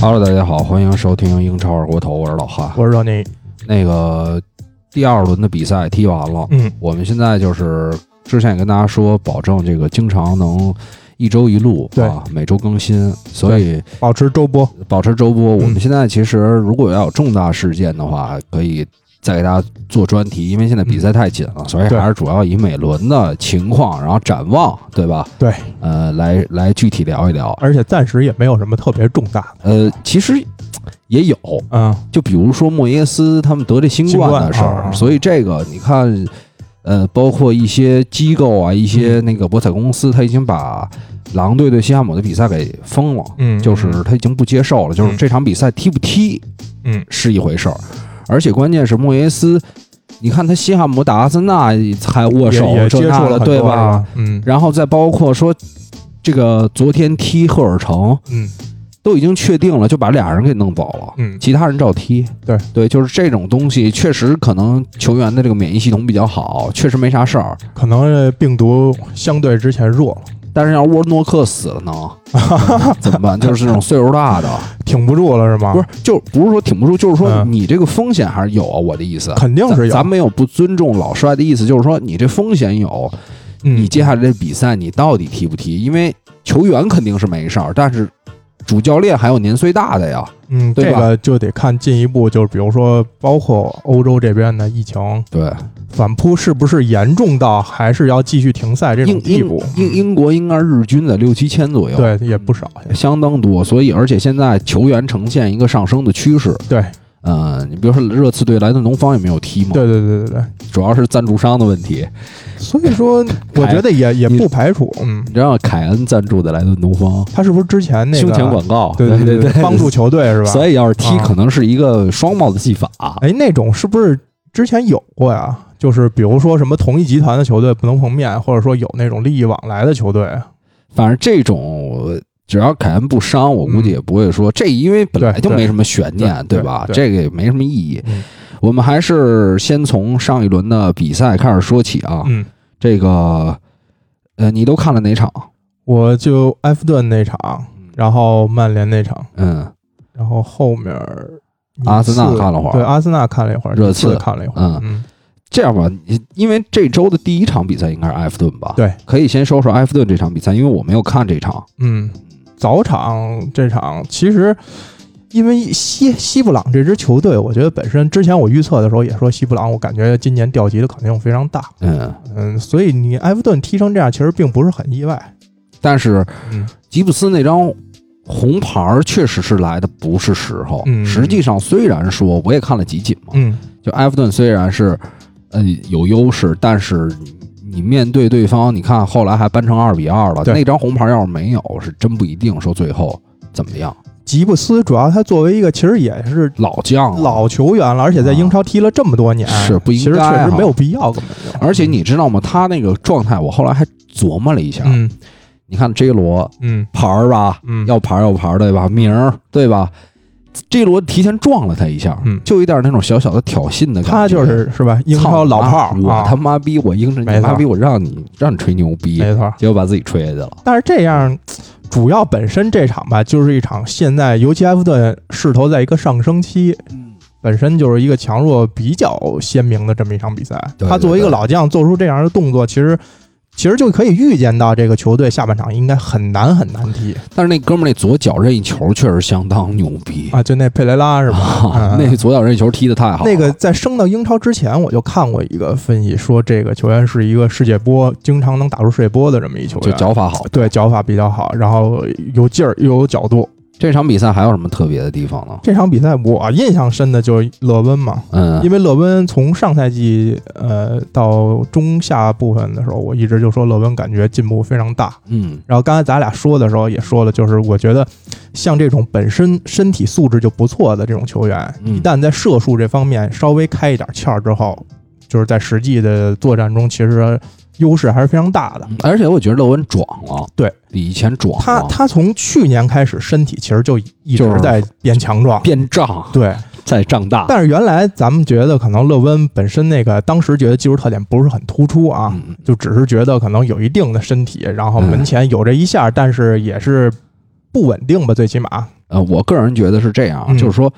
Hello，大家好，欢迎收听英超二锅头，我是老哈。我是老尼，那个第二轮的比赛踢完了，嗯，我们现在就是之前也跟大家说，保证这个经常能一周一录对啊，每周更新，所以保持周播。保持周播。我们嗯现在其实如果要有重大事件的话，可以再给大家做专题，因为现在比赛太紧了，所以还是主要以每轮的情况，然后展望，对吧？对，呃，来来具体聊一聊。而且暂时也没有什么特别重大的。呃，其实也有，嗯，就比如说莫耶斯他们得这新冠的事儿，啊所以这个你看，呃，包括一些机构啊，一些那个博彩公司，他已经把狼队对西汉姆的比赛给封了，嗯就是他已经不接受了，就是这场比赛踢不踢，嗯，是一回事儿，而且关键是莫耶斯，你看他西汉姆打阿森纳还握手接触这那，了对吧？？嗯然后再包括说这个昨天踢赫尔城。嗯都已经确定了，就把俩人给弄走了，嗯，其他人照踢。对对，就是这种东西，确实可能球员的这个免疫系统比较好，确实没啥事儿。可能这病毒相对之前弱了，但是要沃诺克死了呢，怎么办？就是这种岁数大的，挺不住了是吗？不是，就不是说挺不住，就是说嗯你这个风险还是有啊。我的意思，肯定是有。咱咱没有不尊重老帅的意思，就是说你这风险有，嗯你接下来这比赛你到底踢不踢？因为球员肯定是没事儿，但是主教练还有年岁大的呀。嗯，对吧这个就得看进一步，就是比如说，包括欧洲这边的疫情对，反扑是不是严重到还是要继续停赛这种英地步？英英英国应该日均在六七千左右，对也不少。相当多。所以而且现在球员呈现一个上升的趋势。对嗯，你比如说热刺队莱顿农方也没有踢嘛，对对对对对，主要是赞助商的问题。所以说我觉得也也不排除，嗯，你知道凯恩赞助的莱顿农方他是不是之前那个胸前广告，对对对 对，帮助球队是吧？所以要是踢，啊可能是一个双帽子戏法。哎，那种是不是之前有过呀？就是比如说什么同一集团的球队不能碰面，或者说有那种利益往来的球队，反正这种只要凯恩不伤，我估计也不会说这，因为本来就没什么悬念，对吧？对这个也没什么意义。嗯我们还是先从上一轮的比赛开始说起啊。嗯，这个，呃，你都看了哪场？我就埃弗顿那场，然后曼联那场，嗯，然后后面阿森纳看了会儿对，阿森纳看了一会儿，热刺看了一会嗯儿，嗯，这样吧，你因为这周的第一场比赛应该是埃弗顿吧？对，可以先说说埃弗顿这场比赛，因为我没有看这场。嗯，早场这场其实。因为西西布朗这支球队，我觉得本身之前我预测的时候也说西布朗，我感觉今年调级的可能性非常大。嗯，嗯，所以你埃弗顿踢成这样，其实并不是很意外。但是嗯吉布斯那张红牌儿确实是来的不是时候。嗯实际上虽然说我也看了集锦嘛，嗯，就埃弗顿虽然是呃有优势，但是你你面对对方，你看后来还扳成二比二了，那张红牌要是没有，是真不一定说最后怎么样。吉布斯主要他作为一个其实也是老将老球员了，而且在英超踢了这么多年，是不应其实确实没有必要根本就。而且你知道吗？他那个状态，我后来还琢磨了一下。嗯你看 J 罗嗯牌儿吧，嗯，要牌儿要牌儿对吧？名儿对吧？J 罗提前撞了他一下，嗯就有点那种小小的挑衅的感觉。他就是是吧？英超老炮儿，我啊他妈逼我英超，你妈逼我让你让你吹牛逼，没错。结果把自己吹下去了。但是这样，主要本身这场吧，就是一场现在尤其埃弗顿势头在一个上升期，嗯，本身就是一个强弱比较鲜明的这么一场比赛。他作为一个老将做出这样的动作，其实其实就可以预见到这个球队下半场应该很难很难踢但是那哥们儿那左脚任意球确实相当牛逼啊！就那佩雷拉是吧？啊嗯那左脚任意球踢得太好了。那个在升到英超之前，我就看过一个分析，说这个球员是一个世界波，经常能打出世界波的这么一球就，脚法好。对脚法比较好，然后有劲儿又有角度。这场比赛还有什么特别的地方呢？这场比赛我印象深的就是勒温嘛，嗯，因为勒温从上赛季呃到中下部分的时候，我一直就说勒温感觉进步非常大。嗯然后刚才咱俩说的时候也说了，就是我觉得像这种本身身体素质就不错的这种球员，嗯一旦在射术这方面稍微开一点窍之后，就是在实际的作战中，其实优势还是非常大的。而且我觉得勒温壮了，对。比以前壮他了，他从去年开始身体其实就一直在变强壮，变胀。对。在胀大。但是原来咱们觉得可能勒温本身那个当时觉得技术特点不是很突出啊，嗯。就只是觉得可能有一定的身体，然后门前有这一下，但是也是不稳定吧，最起码。呃，我个人觉得是这样，嗯。就是说，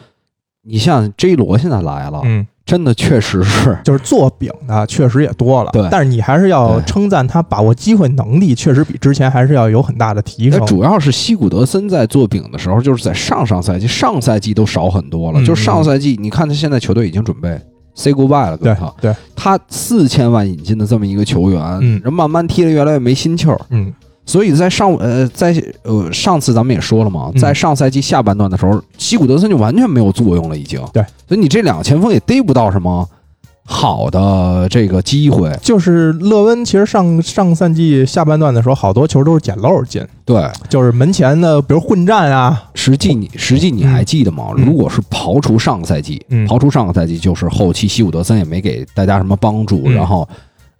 你像 J 罗现在来了，嗯，真的确实是就是做饼的确实也多了，对但是你还是要称赞他把握机会能力，确实比之前还是要有很大的提升。那主要是西古德森在做饼的时候，就是在上上赛季，上赛季都少很多了。嗯就是上赛季，你看他现在球队已经准备 say goodbye 了，对跟他，对，他四千万引进的这么一个球员，嗯人慢慢踢的越来越没心气儿。嗯所以在上呃在呃上次咱们也说了嘛，嗯。在上赛季下半段的时候，西古德森就完全没有作用了，已经。对，所以你这两个前锋也逮不到什么好的这个机会。就是勒温，其实上上赛季下半段的时候，好多球都是捡漏进，对，就是门前的，比如混战啊，实际你实际你还记得吗？嗯。如果是刨除上个赛季，嗯。刨除上个赛季，就是后期西伍德森也没给大家什么帮助，嗯。然后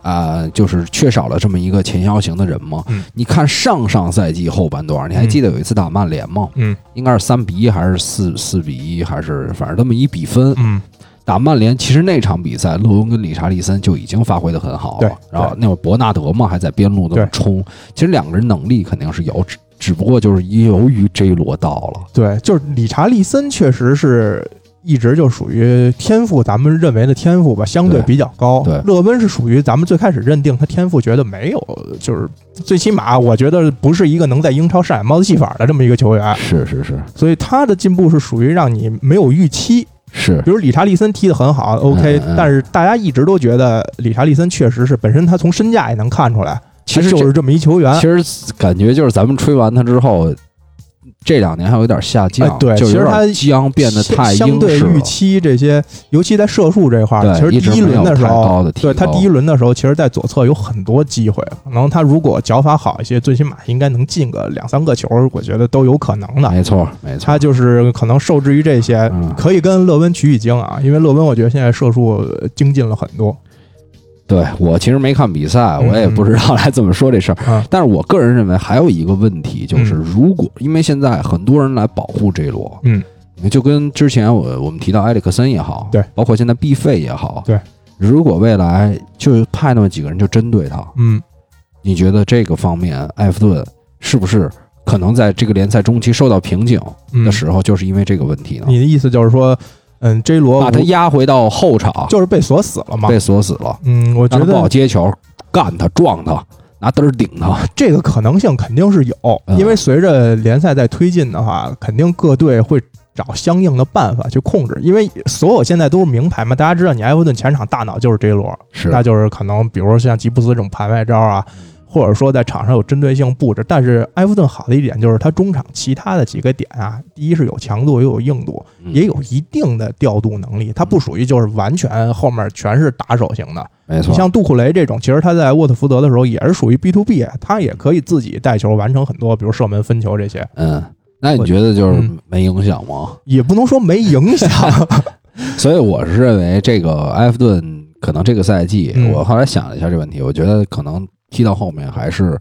啊、就是缺少了这么一个前腰型的人嘛。嗯你看上上赛季后半段，你还记得有一次打曼联吗？嗯应该是三比一还是四四比一，还是反正这么一比分。嗯打曼联，其实那场比赛，洛温跟理查利森就已经发挥的很好对了。然后那会儿伯纳德嘛还在边路那么冲，其实两个人能力肯定是有，只只不过就是由于 J 罗到了。对，就是理查利森确实是一直就属于天赋，咱们认为的天赋吧，相对对比较高。对勒温是属于咱们最开始认定他天赋，觉得没有，就是最起码我觉得不是一个能在英超上演帽子戏法的这么一个球员，是是是所以他的进步是属于让你没有预期。是比，如理查利森踢得很好，OK，、嗯嗯但是大家一直都觉得理查利森确实是本身他从身价也能看出来，其实就是这么一球员。其实感觉就是咱们吹完他之后，这两年还有点下降，哎对就有其实他点僵，变得太相对预。期这些，尤其在射术这块儿，其实第一轮的时候，的对他第一轮的时候，其实在左侧有很多机会，可能他如果脚法好一些，最起码应该能进个两三个球，我觉得都有可能的。没错没错他，就是可能受制于这些，嗯可以跟勒温取取经啊，因为勒温我觉得现在射术呃精进了很多。对我其实没看比赛，嗯我也不知道来怎么说这事儿。啊。但是我个人认为还有一个问题，就是嗯。如果因为现在很多人来保护 J 罗，嗯，就跟之前我我们提到埃里克森也好，对，包括现在 B 费也好，对，如果未来就派那么几个人就针对他，嗯，你觉得这个方面埃弗顿是不是可能在这个联赛中期受到瓶颈嗯。的时候，就是因为这个问题呢？你的意思就是说，嗯，J 罗把他压回到后场，就是被锁死了嘛？被锁死了，嗯，我觉得不好得接球，干他、撞他，拿嘚儿顶他。这个可能性肯定是有，嗯。因为随着联赛在推进的话，肯定各队会找相应的办法去控制，因为所有现在都是名牌嘛，大家知道你埃弗顿前场大脑就是 J 罗，是。那就是可能比如说像吉布斯这种盘外招啊，嗯或者说在场上有针对性布置。但是埃弗顿好的一点就是它中场其他的几个点啊，第一是有强度，又有硬度，嗯也有一定的调度能力，它不属于就是完全后面全是打手型的。没错你，像杜库雷这种，其实他在沃特福德的时候也是属于 B to B，他也可以自己带球完成很多，比如射门、分球这些，嗯，那你觉得就是嗯没影响吗？也不能说没影响。所以我是认为这个埃弗顿可能这个赛季，嗯我后来想了一下这个问题，我觉得可能踢到后面还是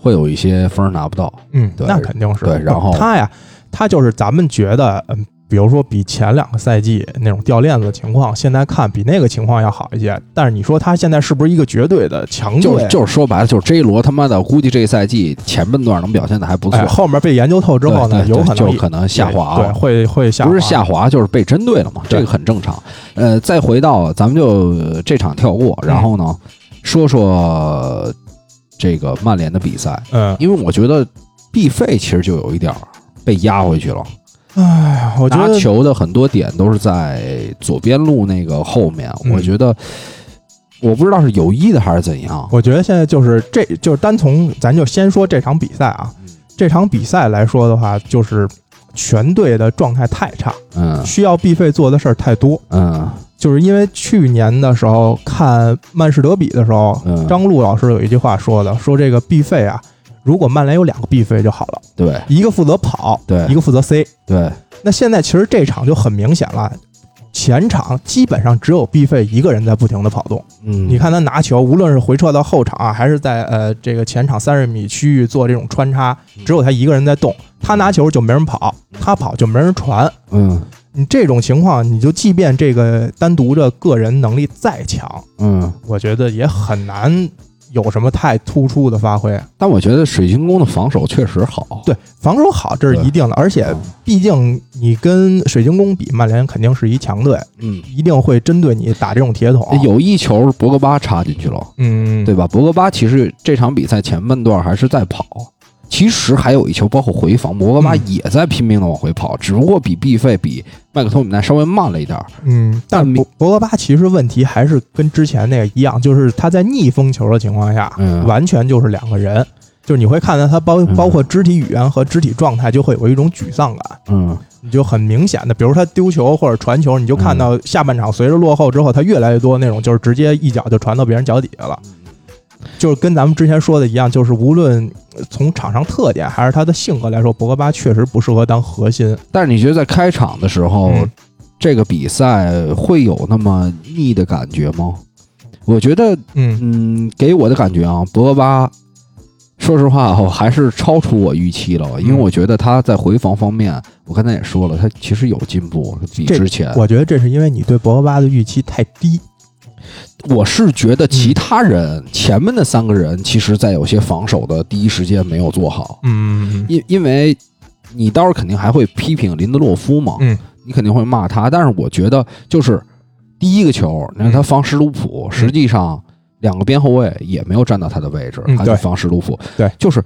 会有一些分儿拿不到。嗯，对那肯定是。对然后他呀，他就是咱们觉得，嗯，比如说比前两个赛季那种掉链子的情况，现在看比那个情况要好一些。但是你说他现在是不是一个绝对的强队？就是就是说白了，就是 J 罗他妈的，估计这个赛季前半段能表现的还不错哎，，后面被研究透之后呢，有可能也就可能下滑对，会会下滑，不是下滑就是被针对了嘛，这个很正常。呃，再回到咱们就呃这场跳过，然后呢，说说这个曼联的比赛，嗯，因为我觉得 B 费其实就有一点儿被压回去了，哎呀，我觉得拿球的很多点都是在左边路那个后面，嗯。我觉得我不知道是有意的还是怎样。我觉得现在就是这就是单从咱就先说这场比赛啊，嗯。这场比赛来说的话，就是全队的状态太差，嗯。需要必费做的事儿太多。嗯就是因为去年的时候看曼市德比的时候，嗯，张璐老师有一句话说的，说这个 B 费啊，如果曼联有两个 B 费就好了，对一个负责跑，对一个负责 C。对那现在其实这场就很明显了。前场基本上只有 B 费一个人在不停的跑动，嗯，你看他拿球，无论是回撤到后场啊，还是在呃这个前场三十米区域做这种穿插，只有他一个人在动。他拿球就没人跑，他跑就没人传。嗯你这种情况，你就即便这个单独的个人能力再强，嗯我觉得也很难有什么太突出的发挥。但我觉得水晶宫的防守确实好，对，防守好这是一定的，而且毕竟你跟水晶宫比，曼联肯定是一强队，嗯，一定会针对你打这种铁桶。有一球博格巴插进去了，嗯，对吧？博格巴其实这场比赛前半段还是在跑。其实还有一球，包括回防，博格巴也在拼命的往回跑，只不过比毕费、比麦克托米奈稍微慢了一点。嗯，但博博格巴其实问题还是跟之前那个一样，就是他在逆风球的情况下，完全就是两个人，就是你会看到他包包括肢体语言和肢体状态，就会有一种沮丧感。嗯，你就很明显的，比如他丢球或者传球，你就看到下半场随着落后之后，他越来越多那种，就是直接一脚就传到别人脚底下了。就是跟咱们之前说的一样，就是无论从场上特点还是他的性格来说，博格巴确实不适合当核心。但是你觉得在开场的时候，这个比赛会有那么腻的感觉吗？我觉得，嗯嗯，给我的感觉啊，博格巴，说实话，我还是超出我预期了，因为我觉得他在回防方面，我刚才也说了，他其实有进步，比之前。我觉得这是因为你对博格巴的预期太低。我是觉得其他人前面的三个人，其实在有些防守的第一时间没有做好。嗯，因因为你到时候肯定还会批评林德洛夫嘛，嗯，你肯定会骂他。但是我觉得就是第一个球，你看他防施鲁普，实际上两个边后卫也没有站到他的位置，他就防施鲁普，对，就是。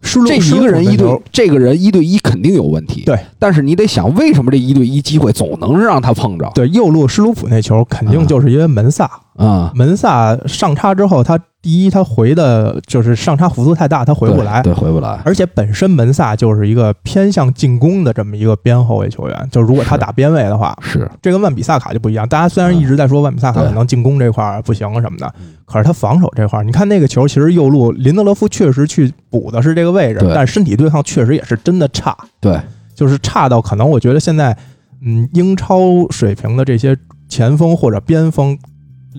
这一个人一对，这个人一对一肯定有问题。对，但是你得想，为什么这一对一机会总能让他碰着？对，右路施鲁普那球肯定就是因为门萨。啊，门萨上插之后，他第一他回的就是上插幅度太大，他回不来，对，回不来。而且本身门萨就是一个偏向进攻的这么一个边后卫球员，就如果他打边位的话，是这跟万比萨卡就不一样。大家虽然一直在说万比萨卡可能进攻这块不行什么的，可是他防守这块，你看那个球，其实右路林德勒夫确实去补的是这个位置，但身体对抗确实也是真的差，对，就是差到可能我觉得现在，嗯，英超水平的这些前锋或者边锋。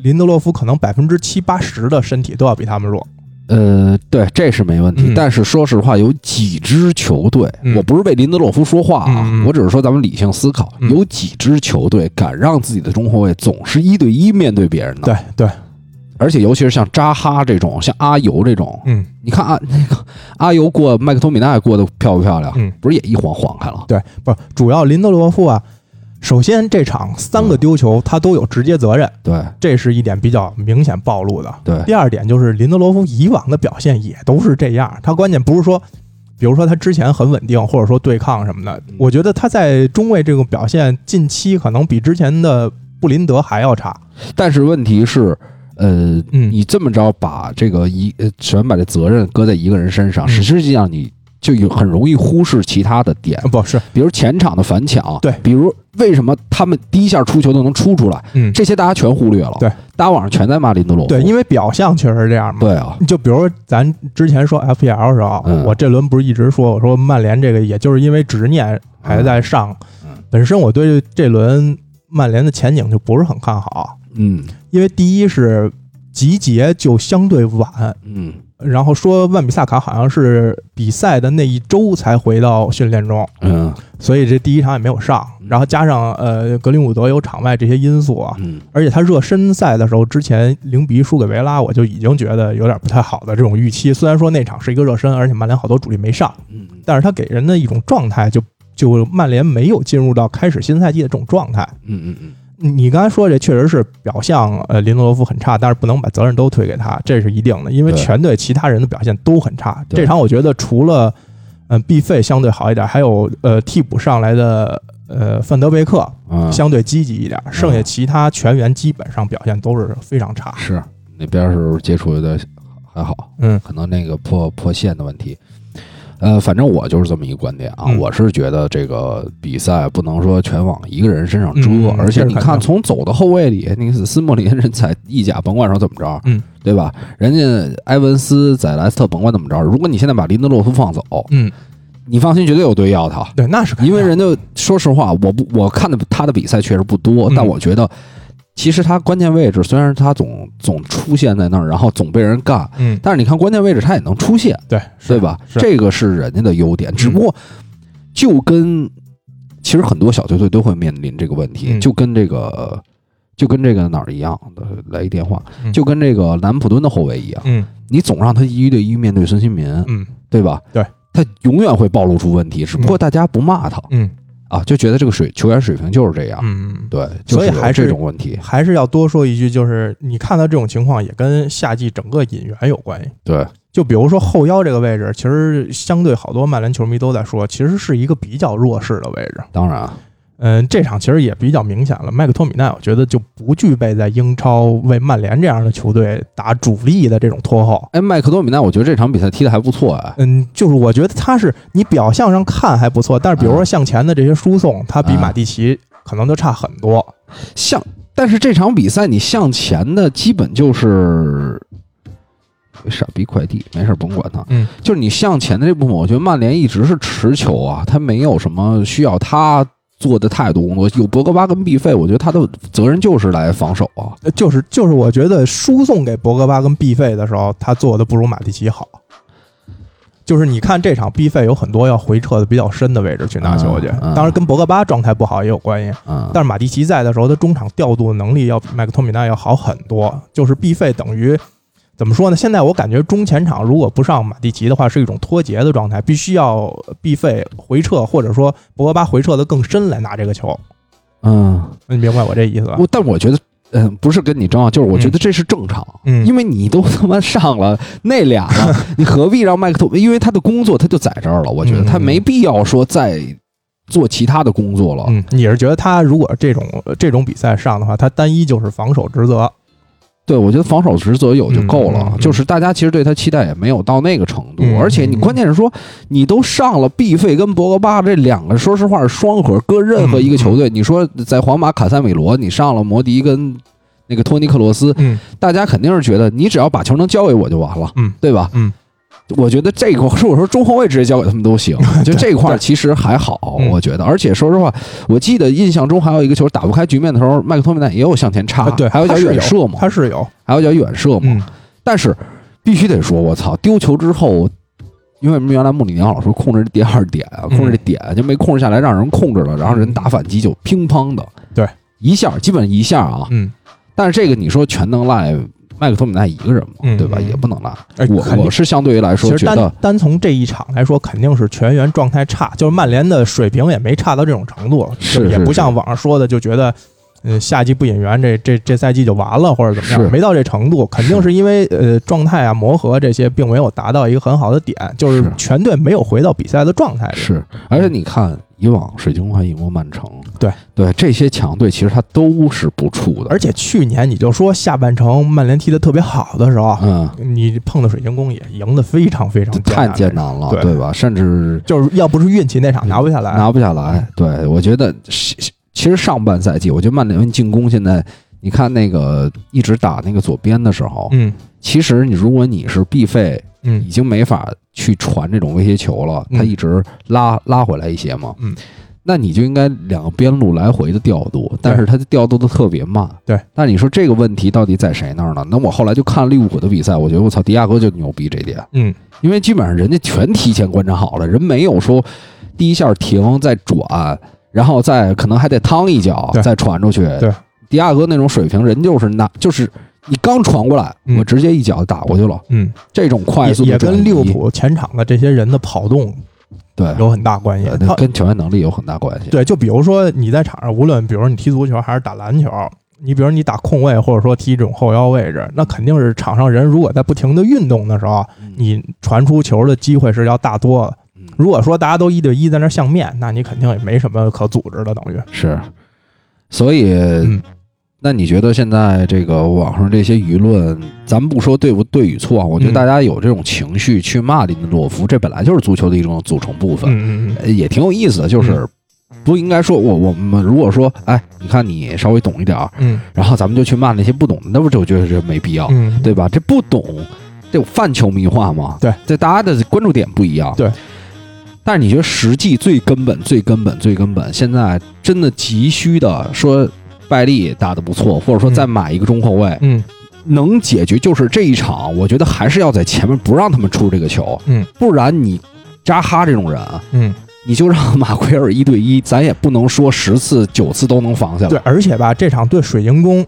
林德洛夫可能百分之七八十的身体都要比他们弱，呃，对，这是没问题。但是说实话，有几支球队，我不是为林德洛夫说话啊，我只是说咱们理性思考，有几支球队敢让自己的中后卫总是一对一面对别人的？对对，而且尤其是像扎哈这种，像阿尤这种，嗯，你看啊，那个阿尤过麦克托米奈过得漂不漂亮？嗯，不是也一晃晃开了？对，不，主要林德洛夫啊。首先，这场三个丢球，他都有直接责任，对，这是一点比较明显暴露的。对，第二点就是林德罗夫以往的表现也都是这样，他关键不是说，比如说他之前很稳定，或者说对抗什么的，我觉得他在中卫这个表现近期可能比之前的布林德还要差。但是问题是，呃，你这么着把这个一全把这责任搁在一个人身上，实际上你。就有很容易忽视其他的点，不是，比如前场的反抢，对，比如为什么他们第一下出球都能出出来，嗯，这些大家全忽略了，对，大家网上全在骂林德洛夫，对，因为表象确实是这样嘛，对啊，就比如咱之前说 FPL 的时候，我这轮不是一直说，我说曼联这个也就是因为执念还在上，本身我对这轮曼联的前景就不是很看好，嗯，因为第一是集结就相对晚，嗯。然后说万比萨卡好像是比赛的那一周才回到训练中，嗯，所以这第一场也没有上。然后加上呃格林伍德有场外这些因素啊，嗯，而且他热身赛的时候之前零比一输给维拉，我就已经觉得有点不太好的这种预期。虽然说那场是一个热身，而且曼联好多主力没上，嗯，但是他给人的一种状态就就曼联没有进入到开始新赛季的这种状态，嗯嗯嗯。你刚才说这确实是表象，呃，林德罗夫很差，但是不能把责任都推给他，这是一定的，因为全队其他人的表现都很差。这场我觉得除了，嗯，毕费相对好一点，还有呃替补上来的呃范德贝克相对积极一点，剩下其他全员基本上表现都是非常差。是那边是接触的还好，嗯，可能那个破破线的问题。呃，反正我就是这么一个观点啊，我是觉得这个比赛不能说全往一个人身上遮，而且你看从走的后卫里，那个斯莫林人在意甲甭管说怎么着，嗯，对吧？人家埃文斯在莱斯特甭管怎么着，如果你现在把林德洛夫放走，嗯，你放心，绝对有队要他。对，那是因为人家说实话，我不我看的他的比赛确实不多，但我觉得。其实他关键位置虽然他总总出现在那儿，然后总被人干，嗯，但是你看关键位置他也能出现，对对吧？这个是人家的优点。只不过就跟其实很多小球队都会面临这个问题，就跟这个就跟这个哪儿一样的来一电话，就跟这个南普敦的后卫一样，嗯，你总让他一对一面对孙兴民，嗯，对吧？对，他永远会暴露出问题，只不过大家不骂他，嗯，啊，就觉得这个水球员水平就是这样，嗯，对，所以还是这种问题，还是要多说一句，就是你看到这种情况也跟夏季整个引援有关系，对，就比如说后腰这个位置，其实相对好多曼联球迷都在说，其实是一个比较弱势的位置，当然。嗯，这场其实也比较明显了。麦克托米奈，我觉得就不具备在英超为曼联这样的球队打主力的这种拖后。哎，麦克托米奈，我觉得这场比赛踢的还不错啊。嗯，就是我觉得他是你表象上看还不错，但是比如说向前的这些输送，他比马蒂奇可能都差很多。向，但是这场比赛你向前的基本就是傻逼快递，没事甭管他。嗯，就是你向前的这部分，我觉得曼联一直是持球啊，他没有什么需要他。做的太多工作，有博格巴跟毕费，我觉得他的责任就是来防守啊，就是就是，我觉得输送给博格巴跟毕费的时候，他做的不如马蒂奇好。就是你看这场毕费有很多要回撤的比较深的位置去拿球去，当然跟博格巴状态不好也有关系。但是马蒂奇在的时候，他中场调度能力要比麦克托米奈要好很多。就是毕费等于。怎么说呢？现在我感觉中前场如果不上马蒂奇的话，是一种脱节的状态，必须要必费回撤，或者说博格巴回撤的更深来拿这个球。嗯，你明白我这意思吧？我但我觉得，嗯，不是跟你争啊，就是我觉得这是正常。嗯，因为你都 他妈上了那俩了，你何必让麦克托？因为他的工作他就在这儿了，我觉得他没必要说再做其他的工作了。嗯，你是觉得他如果这种这种比赛上的话，他单一就是防守职责？对，我觉得防守职责有就够了，就是大家其实对他期待也没有到那个程度，而且你关键是说，你都上了毕费跟博格巴这两个，说实话是双核，搁任何一个球队，你说在皇马卡塞米罗，你上了摩迪跟那个托尼克罗斯，大家肯定是觉得你只要把球能交给我就完了，对吧？嗯。我觉得这块是 我说中后卫直接交给他们都行，就这块其实还好，我觉得。而且说实话，我记得印象中还有一个球打不开局面的时候，麦克托米奈也有向前插，对，还有点远射嘛，他是有，还有点远射嘛。但是必须得说，我操，丢球之后，因为原来穆里尼奥老说控制第二点啊，控制这点就没控制下来，让人控制了，然后人打反击就乒乓的，对，一下基本一下啊，嗯。但是这个你说全能赖。麦克托米奈一个人嘛，对吧？也不能拉。我我是相对于来说，觉得单从这一场来说，肯定是全员状态差。就是曼联的水平也没差到这种程度，是也不像网上说的，就觉得，呃，夏季不引援，这这这赛季就完了或者怎么样，没到这程度。肯定是因为呃状态啊磨合这些并没有达到一个很好的点，就是全队没有回到比赛的状态。是，而且你看。以往水晶宫赢过曼城，对对，这些强队其实他都是不怵的。而且去年你就说下半程曼联踢的特别好的时候，嗯，你碰到水晶宫也赢得非常非常太艰难了，对吧？甚至就是要不是运气那场拿不下来，拿不下来。对，我觉得其实上半赛季，我觉得曼联进攻现在，你看那个一直打那个左边的时候，嗯，其实你如果你是必费。嗯，已经没法去传这种威胁球了，他一直拉拉回来一些嘛。嗯，那你就应该两个边路来回的调度，但是他调度的特别慢。对，那你说这个问题到底在谁那儿呢？那我后来就看利物浦的比赛，我觉得我操，迪亚哥就牛逼这点。嗯，因为基本上人家全提前观察好了，人没有说第一下停再转，然后再可能还得趟一脚再传出去。对，迪亚哥那种水平，人就是那就是。你刚传过来，我直接一脚打过去了。嗯，这种快速也跟利物浦前场的这些人的跑动，对，有很大关系。它跟球员能力有很大关系。对，就比如说你在场上，无论比如你踢足球还是打篮球，你比如你打控卫或者说踢这种后腰位置，那肯定是场上人如果在不停的运动的时候，你传出球的机会是要大多了。如果说大家都一对一在那相面，那你肯定也没什么可组织的，等于是。所以。那你觉得现在这个网上这些舆论，咱们不说对不对与错啊？我觉得大家有这种情绪去骂林德洛夫，这本来就是足球的一种组成部分，嗯嗯也挺有意思的。就是不应该说我我们如果说，哎，你看你稍微懂一点儿，嗯，然后咱们就去骂那些不懂的，那不就觉得这没必要，嗯，对吧？这不懂，这泛球迷化嘛，对，这大家的关注点不一样，对。但是你觉得实际最根本、最根本、最根本，现在真的急需的说。拜利打得不错，或者说再买一个中后卫，嗯，能解决就是这一场，我觉得还是要在前面不让他们出这个球，嗯，不然你扎哈这种人，嗯，你就让马奎尔一对一，咱也不能说十次九次都能防下来。对，而且吧，这场对水晶宫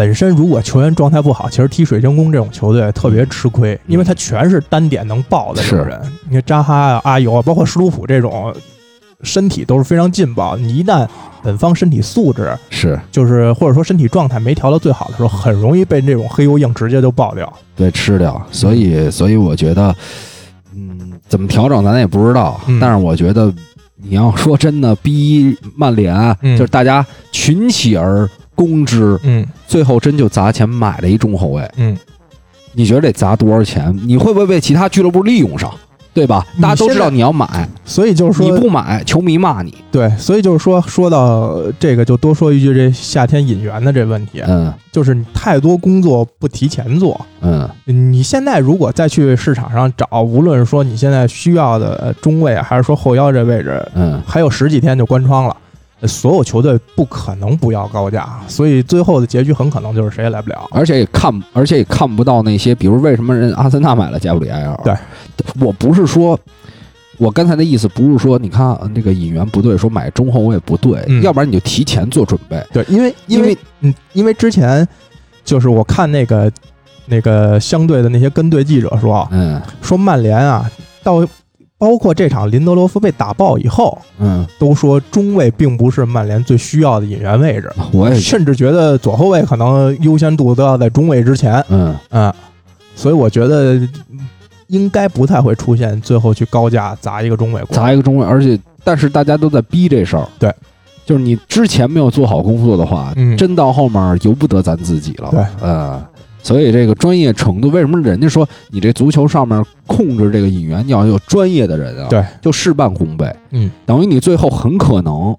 本身，如果球员状态不好，其实踢水晶宫这种球队特别吃亏，因为他全是单点能爆的这种人。你看扎哈啊、阿尤啊，包括施鲁普这种，身体都是非常劲爆。你一旦本方身体素质是，就是或者说身体状态没调到最好的时候，很容易被这种黑油硬直接就爆掉，对，吃掉。所以，所以我觉得。嗯，怎么调整咱也不知道，但是我觉得你要说真的逼曼联，就是大家群起而攻之，嗯，最后真就砸钱买了一中后卫，嗯，你觉得得砸多少钱？你会不会被其他俱乐部利用上？对吧？大家都知道你要买，所以就是说你不买，球迷骂你。对，所以就是说，说到这个，就多说一句，这夏天引援的这问题，嗯，就是你太多工作不提前做，嗯，你现在如果再去市场上找，无论是说你现在需要的中卫，还是说后腰这位置，嗯，还有十几天就关窗了。所有球队不可能不要高价，所以最后的结局很可能就是谁也来不了，而且也看，而且也看不到那些，比如为什么人阿森纳买了加布里埃尔？对，我不是说，我刚才的意思不是说，你看那个引援不对，说买中后卫不对，要不然你就提前做准备。对，因为因为嗯，因为之前就是我看那个那个相对的那些跟队记者说，嗯，说曼联啊到。包括这场林德罗夫被打爆以后，嗯，都说中卫并不是曼联最需要的引援位置。我也甚至觉得左后卫可能优先度都要在中卫之前。嗯嗯，所以我觉得应该不太会出现最后去高价砸一个中卫，砸一个中卫。而且，但是大家都在逼这事儿。对，就是你之前没有做好工作的话，真到后面由不得咱自己了。对，呃。所以这个专业程度，为什么人家说你这足球上面控制这个引援，你要有专业的人啊？对，就事半功倍。嗯，等于你最后很可能，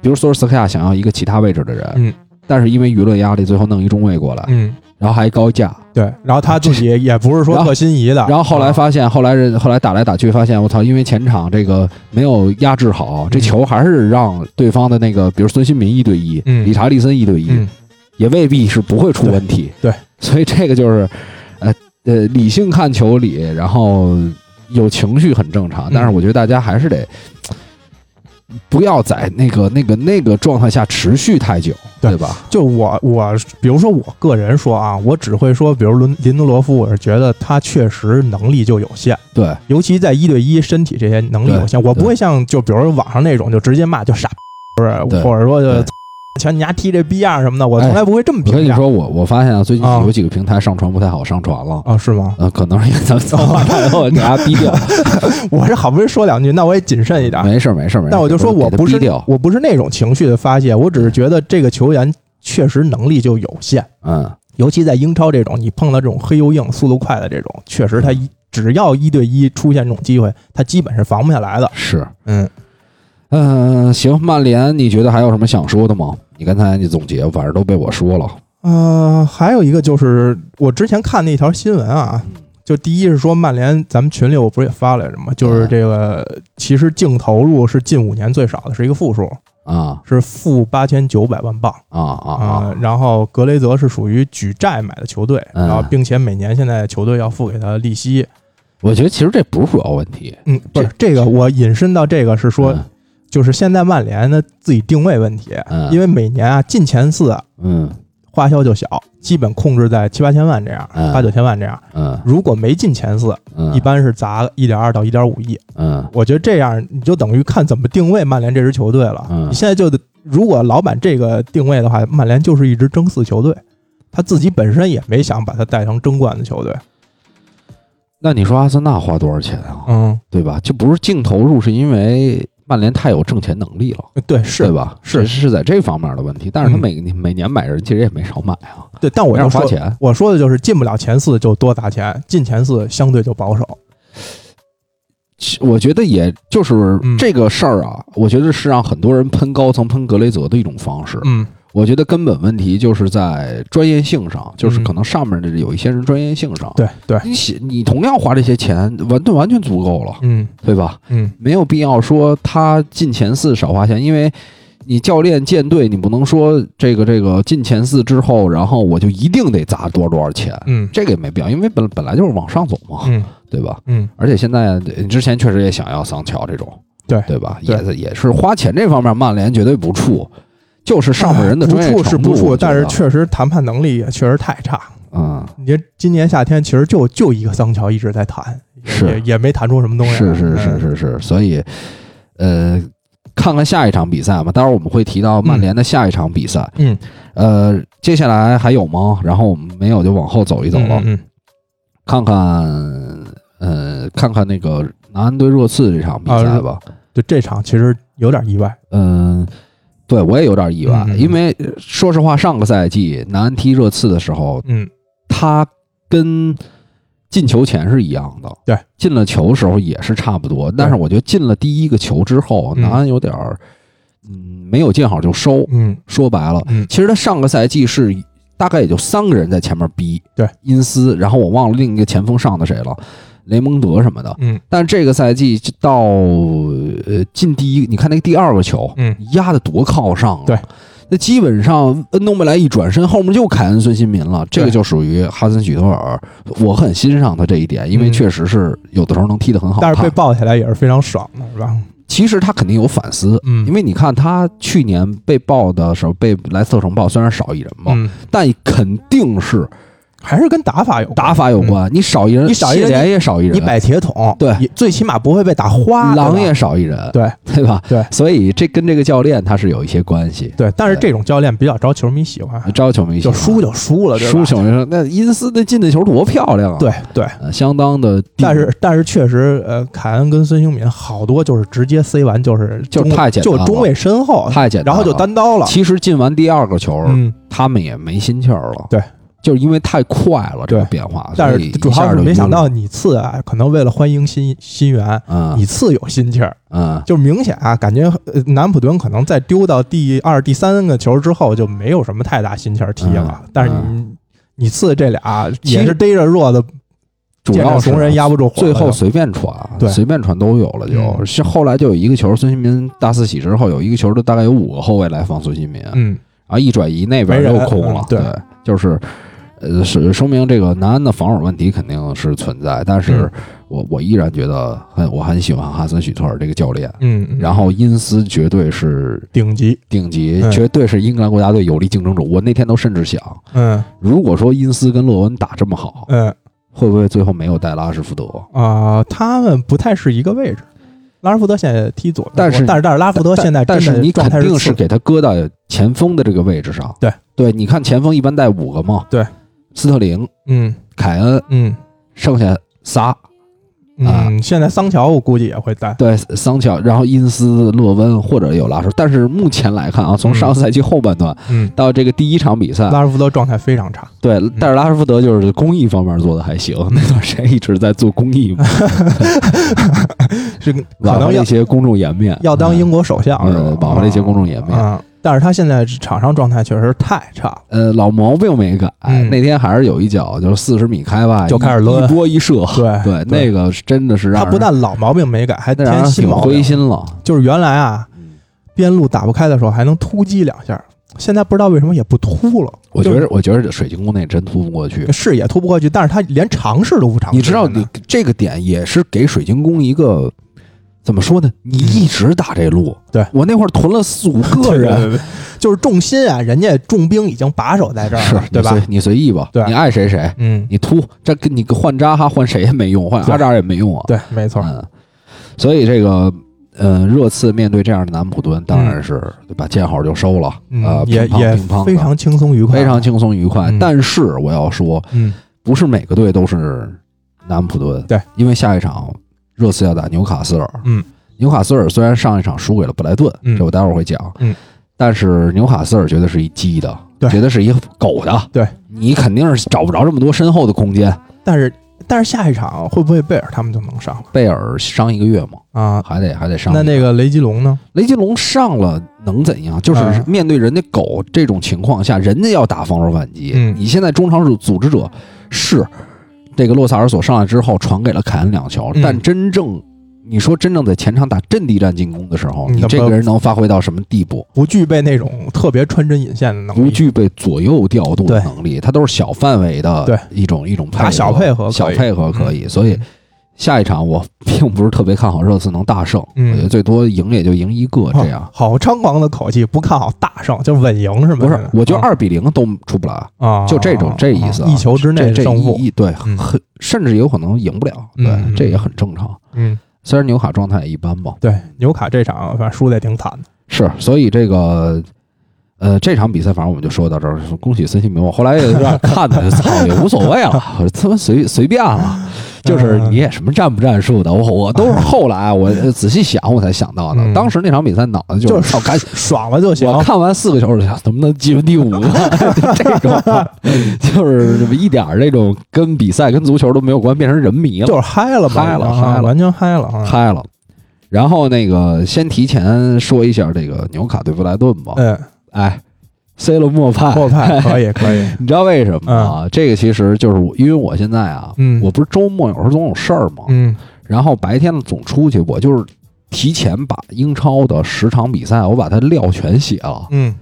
比如索尔斯克亚想要一个其他位置的人，嗯，但是因为舆论压力，最后弄一中卫过来，嗯，然后还高价，对，然后他自己 也不是说特心仪的，然后后来发现，后来人后来打来打去，发现我操，因为前场这个没有压制好，这球还是让对方的那个，比如孙兴民一对一，理查利森一对一。也未必是不会出问题，对，所以这个就是，呃呃，理性看球理，然后有情绪很正常，但是我觉得大家还是得不要在那个那个那个状态下持续太久，对吧？就我我，比如说我个人说啊，我只会说，比如伦林德罗夫，我是觉得他确实能力就有限，对，尤其在一对一身体这些能力有限，我不会像就比如网上那种就直接骂就傻，不是，或者说就。瞧你丫踢这逼样什么的，我从来不会这么评价。我跟你说，我我发现啊，最近有几个平台上传不太好，上传了啊？是吗？呃，可能是因为咱们脏话太多，你丫逼掉。我是好不容易说两句，那我也谨慎一点。没事没事没事。那我就说我不是我不是那种情绪的发泄，我只是觉得这个球员确实能力就有限。嗯，尤其在英超这种，你碰到这种黑又硬、速度快的这种，确实他一只要一对一出现这种机会，他基本是防不下来的。是，嗯。嗯，行，曼联，你觉得还有什么想说的吗？你刚才你总结，反正都被我说了。呃，还有一个就是我之前看那条新闻啊，就第一是说曼联，咱们群里我不是也发来着吗？就是这个其实净投入是近五年最少的，是一个负数啊，是负八千九百万镑啊啊啊！然后格雷泽是属于举债买的球队，然后并且每年现在球队要付给他利息。我觉得其实这不是主要问题，嗯，不是这个，我引申到这个是说。就是现在曼联的自己定位问题，因为每年啊进前四，嗯，花销就小，基本控制在七八千万这样，八九千万这样。嗯，如果没进前四，一般是砸一点二到一点五亿。嗯，我觉得这样你就等于看怎么定位曼联这支球队了。嗯，你现在就得，如果老板这个定位的话，曼联就是一支争四球队，他自己本身也没想把他带成争冠的球队。那你说阿森纳花多少钱啊？嗯，对吧？就不是净投入，是因为。曼联太有挣钱能力了，对，是对吧？是是在这方面的问题，但是他每每年买人其实也没少买啊。对，但我要花钱，我说的就是进不了前四就多砸钱，进前四相对就保守。我觉得也就是这个事儿啊，我觉得是让很多人喷高层、喷格雷泽的一种方式。嗯。我觉得根本问题就是在专业性上，就是可能上面的有一些人专业性上，对对，你写你同样花这些钱，完都完全足够了，嗯，对吧？嗯，没有必要说他进前四少花钱，因为你教练建队，你不能说这个这个进前四之后，然后我就一定得砸多少多少钱，嗯，这个也没必要，因为本本来就是往上走嘛，嗯，对吧？嗯，而且现在之前确实也想要桑乔这种，对对吧？也也是花钱这方面，曼联绝对不怵，就是上面人的专业是不处，但是确实谈判能力也确实太差。嗯，你今年夏天其实就就一个桑乔一直在谈，是也没谈出什么东西。是是是是是，所以呃，看看下一场比赛吧。待会儿我们会提到曼联的下一场比赛。嗯，呃，接下来还有吗？然后我们没有就往后走一走了。嗯，看看呃，看看那个南安对热刺这场比赛吧。就这场其实有点意外。嗯。对，我也有点意外，因为说实话，上个赛季南安踢热刺的时候，嗯，他跟进球前是一样的，对，进了球的时候也是差不多，但是我觉得进了第一个球之后，南安有点儿，嗯，没有见好就收，嗯，说白了，嗯，其实他上个赛季是大概也就三个人在前面逼，对，因斯，然后我忘了另一个前锋上的谁了。雷蒙德什么的，嗯，但这个赛季到呃进第一，你看那个第二个球，嗯，压的多靠上啊，对，那基本上恩东贝莱一转身，后面就凯恩、孙兴民了，这个就属于哈森许特尔，我很欣赏他这一点，因为确实是有的时候能踢得很好，但是被抱起来也是非常爽的，是吧？其实他肯定有反思，嗯，因为你看他去年被爆的时候，被莱斯特城爆，虽然少一人嘛，嗯。但肯定是。还是跟打法有打法有关，你少一人，你少一人也少一人，你摆铁桶，对，最起码不会被打花。狼也少一人，对对吧？对，所以这跟这个教练他是有一些关系。对，但是这种教练比较招球迷喜欢，招球迷喜欢，就输就输了，输球迷说那因斯那进的球多漂亮啊！对对，相当的。但是但是确实，呃，凯恩跟孙兴敏好多就是直接塞完就是就太简单，就中卫身后太简单，然后就单刀了。其实进完第二个球，嗯，他们也没心气儿了。对。就是因为太快了，这个变化。但是主要是没想到你次啊，可能为了欢迎新新援，你次有心气儿，嗯，就明显啊，感觉南普敦可能在丢到第二、第三个球之后就没有什么太大心气儿踢了。但是你你次这俩也是逮着弱的，主要怂人压不住，最后随便传，对，随便传都有了。就是后来就有一个球，孙兴民大四喜之后有一个球，都大概有五个后卫来防孙兴民，嗯，然后一转移那边又空了，对，就是。呃，是说明这个南安的防守问题肯定是存在，但是我我依然觉得很我很喜欢哈森许特尔这个教练，嗯，然后因斯绝对是顶级顶级，绝对是英格兰国家队有力竞争者。我那天都甚至想，嗯，如果说因斯跟洛文打这么好，嗯，会不会最后没有带拉什福德啊？他们不太是一个位置，拉什福德现在踢左，但是但是但是拉什福德现在但是你肯定是给他搁到前锋的这个位置上，对对，你看前锋一般带五个嘛，对。斯特林，嗯，凯恩，嗯，剩下仨，嗯，现在桑乔我估计也会带，对，桑乔，然后因斯、洛温或者有拉什，但是目前来看啊，从上赛季后半段，嗯，到这个第一场比赛，拉什福德状态非常差，对，但是拉什福德就是公益方面做的还行，那段时间一直在做公益嘛，是可能一些公众颜面，要当英国首相，挽回了一些公众颜面。但是他现在场上状态确实太差，呃，老毛病没改。那天还是有一脚，就是四十米开外就开始抡一波一射，对对，那个真的是让他不但老毛病没改，还添新毛病，灰心了。就是原来啊，边路打不开的时候还能突击两下，现在不知道为什么也不突了。我觉得，我觉得水晶宫那真突不过去，是也突不过去，但是他连尝试都不尝试。你知道，你这个点也是给水晶宫一个。怎么说呢？你一直打这路，对我那会儿囤了四五个人，就是重心啊，人家重兵已经把守在这儿，是对吧？你随意吧，对，你爱谁谁，嗯，你突这跟你换扎哈换谁也没用，换阿扎也没用啊，对，没错。嗯，所以这个呃，热刺面对这样的南普敦，当然是把见好就收了，呃，也也非常轻松愉快，非常轻松愉快。但是我要说，嗯，不是每个队都是南普敦，对，因为下一场。热刺要打纽卡斯尔，嗯，纽卡斯尔虽然上一场输给了布莱顿，这我待会儿会讲，嗯，但是纽卡斯尔绝对是一鸡的，绝对是一狗的，对你肯定是找不着这么多身后的空间。但是但是下一场会不会贝尔他们就能上？贝尔伤一个月嘛，啊，还得还得上。那那个雷吉隆呢？雷吉隆上了能怎样？就是面对人家狗这种情况下，人家要打防守反击，嗯，你现在中场组组织者是这个洛萨尔索上来之后传给了凯恩两球，但真正。你说真正在前场打阵地战进攻的时候，你这个人能发挥到什么地步？不具备那种特别穿针引线的能力，不具备左右调度的能力，他都是小范围的，对一种一种打小配合，小配合可以。所以下一场我并不是特别看好热刺能大胜，我觉得最多赢也就赢一个这样。好猖狂的口气，不看好大胜，就稳赢是吗？不是，我觉得二比零都出不来啊，就这种这意思，一球之内胜负，对，很甚至有可能赢不了，对，这也很正常。嗯，虽然纽卡状态也一般吧。对，纽卡这场反正输的也挺惨的。是，所以这个。呃，这场比赛反正我们就说到这儿。恭喜孙兴民，我后来有点看的，操也无所谓了，我他妈随随便了。就是你也什么战不战术的，我我都是后来我仔细想我才想到的。当时那场比赛脑子就是操，赶紧爽了就行。我看完四个球就想，能不能进第五个？这种就是一点这种跟比赛跟足球都没有关，变成人迷了，就是嗨了，嗨了，嗨了，完全嗨了，嗨了。然后那个先提前说一下这个纽卡对布莱顿吧。嗯。哎，C 罗莫派，莫派 可以可以，你知道为什么吗？这个其实就是因为我现在啊，我不是周末有时候总有事儿嘛，嗯，然后白天呢总出去，我就是提前把英超的十场比赛我把它料全写了，嗯，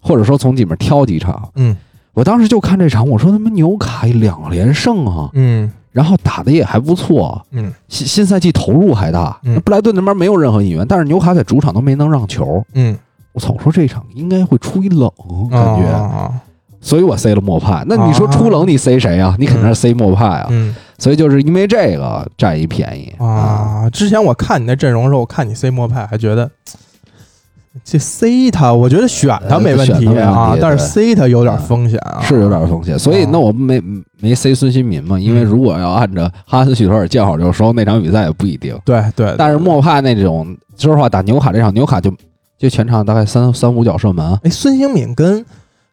或者说从里面挑几场，嗯，我当时就看这场，我说他妈纽卡两连胜啊，嗯，然后打的也还不错，嗯，新新赛季投入还大，那布莱顿那边没有任何引援，但是纽卡在主场都没能让球，嗯。我操！我说这场应该会出一冷，感觉，所以我塞了莫派。那你说出冷，你塞谁啊？你肯定是塞莫派啊。所以就是因为这个占一便宜啊。之前我看你那阵容的时候，我看你塞莫派，还觉得这塞他，我觉得选他没问题啊，但是塞他有点风险啊，是有点风险。所以那我没没塞孙兴民嘛？因为如果要按照哈斯许特尔见好就收，那场比赛也不一定。对对。但是莫派那种，说实话，打纽卡这场，纽卡就。就全场大概三三五脚射门。哎，孙兴敏跟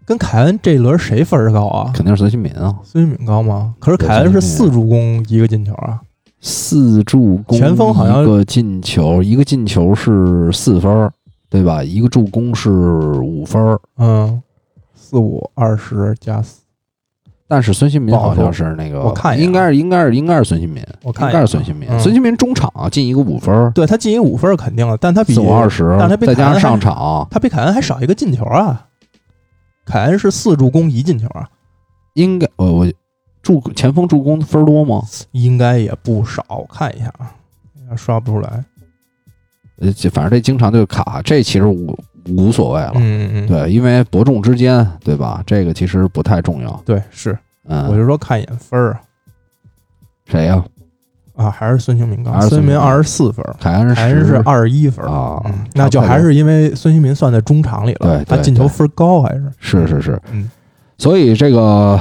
跟凯恩这一轮谁分儿高啊？肯定是孙兴敏啊。孙兴敏高吗？可是凯恩是四助攻一个进球啊。四助攻，前锋好像一个进球，一个进球是四分，对吧？一个助攻是五分。嗯，四五二十加四。但是孙兴民好像是那个，我看应该是应该是应该是孙兴民，我看应该是孙兴民。孙兴民中场进一个五分，对他进一个五分肯定了，但他比四五二十，但他再加上上场，他比凯恩还少一个进球啊。凯恩是四助攻一进球啊，应该我我助前锋助攻分多吗？应该也不少，我看一下啊，刷不出来。呃，反正这经常就卡，这其实无无所谓了，嗯嗯，对，因为伯仲之间，对吧？这个其实不太重要，对，是，嗯，我就说看一眼分儿，谁呀？啊，还是孙兴民高，孙兴民二十四分，凯恩凯恩是二十一分啊，那就还是因为孙兴民算在中场里了，对，他进球分高还是是是是，嗯，所以这个。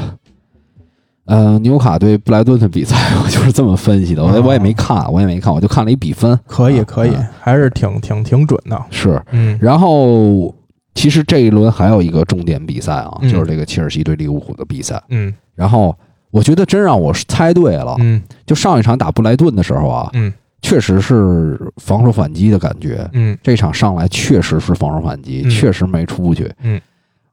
呃，纽卡对布莱顿的比赛，我就是这么分析的。我我也没看，我也没看，我就看了一比分。可以，可以，还是挺挺挺准的。是，嗯。然后，其实这一轮还有一个重点比赛啊，就是这个切尔西对利物浦的比赛。嗯。然后，我觉得真让我猜对了。嗯。就上一场打布莱顿的时候啊，嗯，确实是防守反击的感觉。嗯。这场上来确实是防守反击，确实没出去。嗯。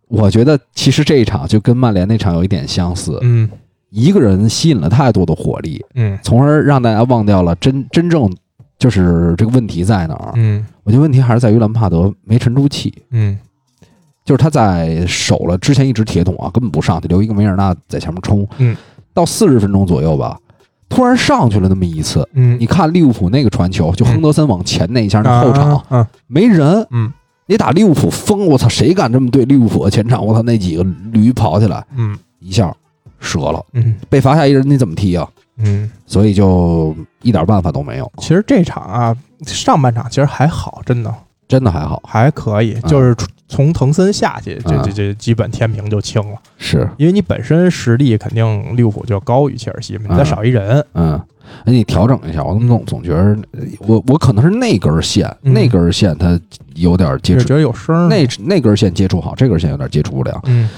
我觉得其实这一场就跟曼联那场有一点相似。嗯。一个人吸引了太多的火力，嗯，从而让大家忘掉了真真正就是这个问题在哪儿，嗯，我觉得问题还是在于兰帕德没沉住气，嗯，就是他在守了之前一直铁桶啊，根本不上去，留一个梅尔纳在前面冲，嗯，到四十分钟左右吧，突然上去了那么一次，嗯，你看利物浦那个传球，就亨德森往前那一下，那后场，嗯，没人，嗯，你打利物浦疯，我操，谁敢这么对利物浦的前场？我操，那几个驴跑起来，嗯，一下。折了，嗯，被罚下一人，你怎么踢啊？嗯，所以就一点办法都没有。其实这场啊，上半场其实还好，真的，真的还好，还可以。就是从滕森下去，这这这基本天平就清了。是因为你本身实力肯定利物浦就高于切尔西嘛，你再少一人，嗯，那你调整一下。我怎么总总觉得我我可能是那根线，那根线它有点接触，觉得有声。那那根线接触好，这根线有点接触不了。嗯。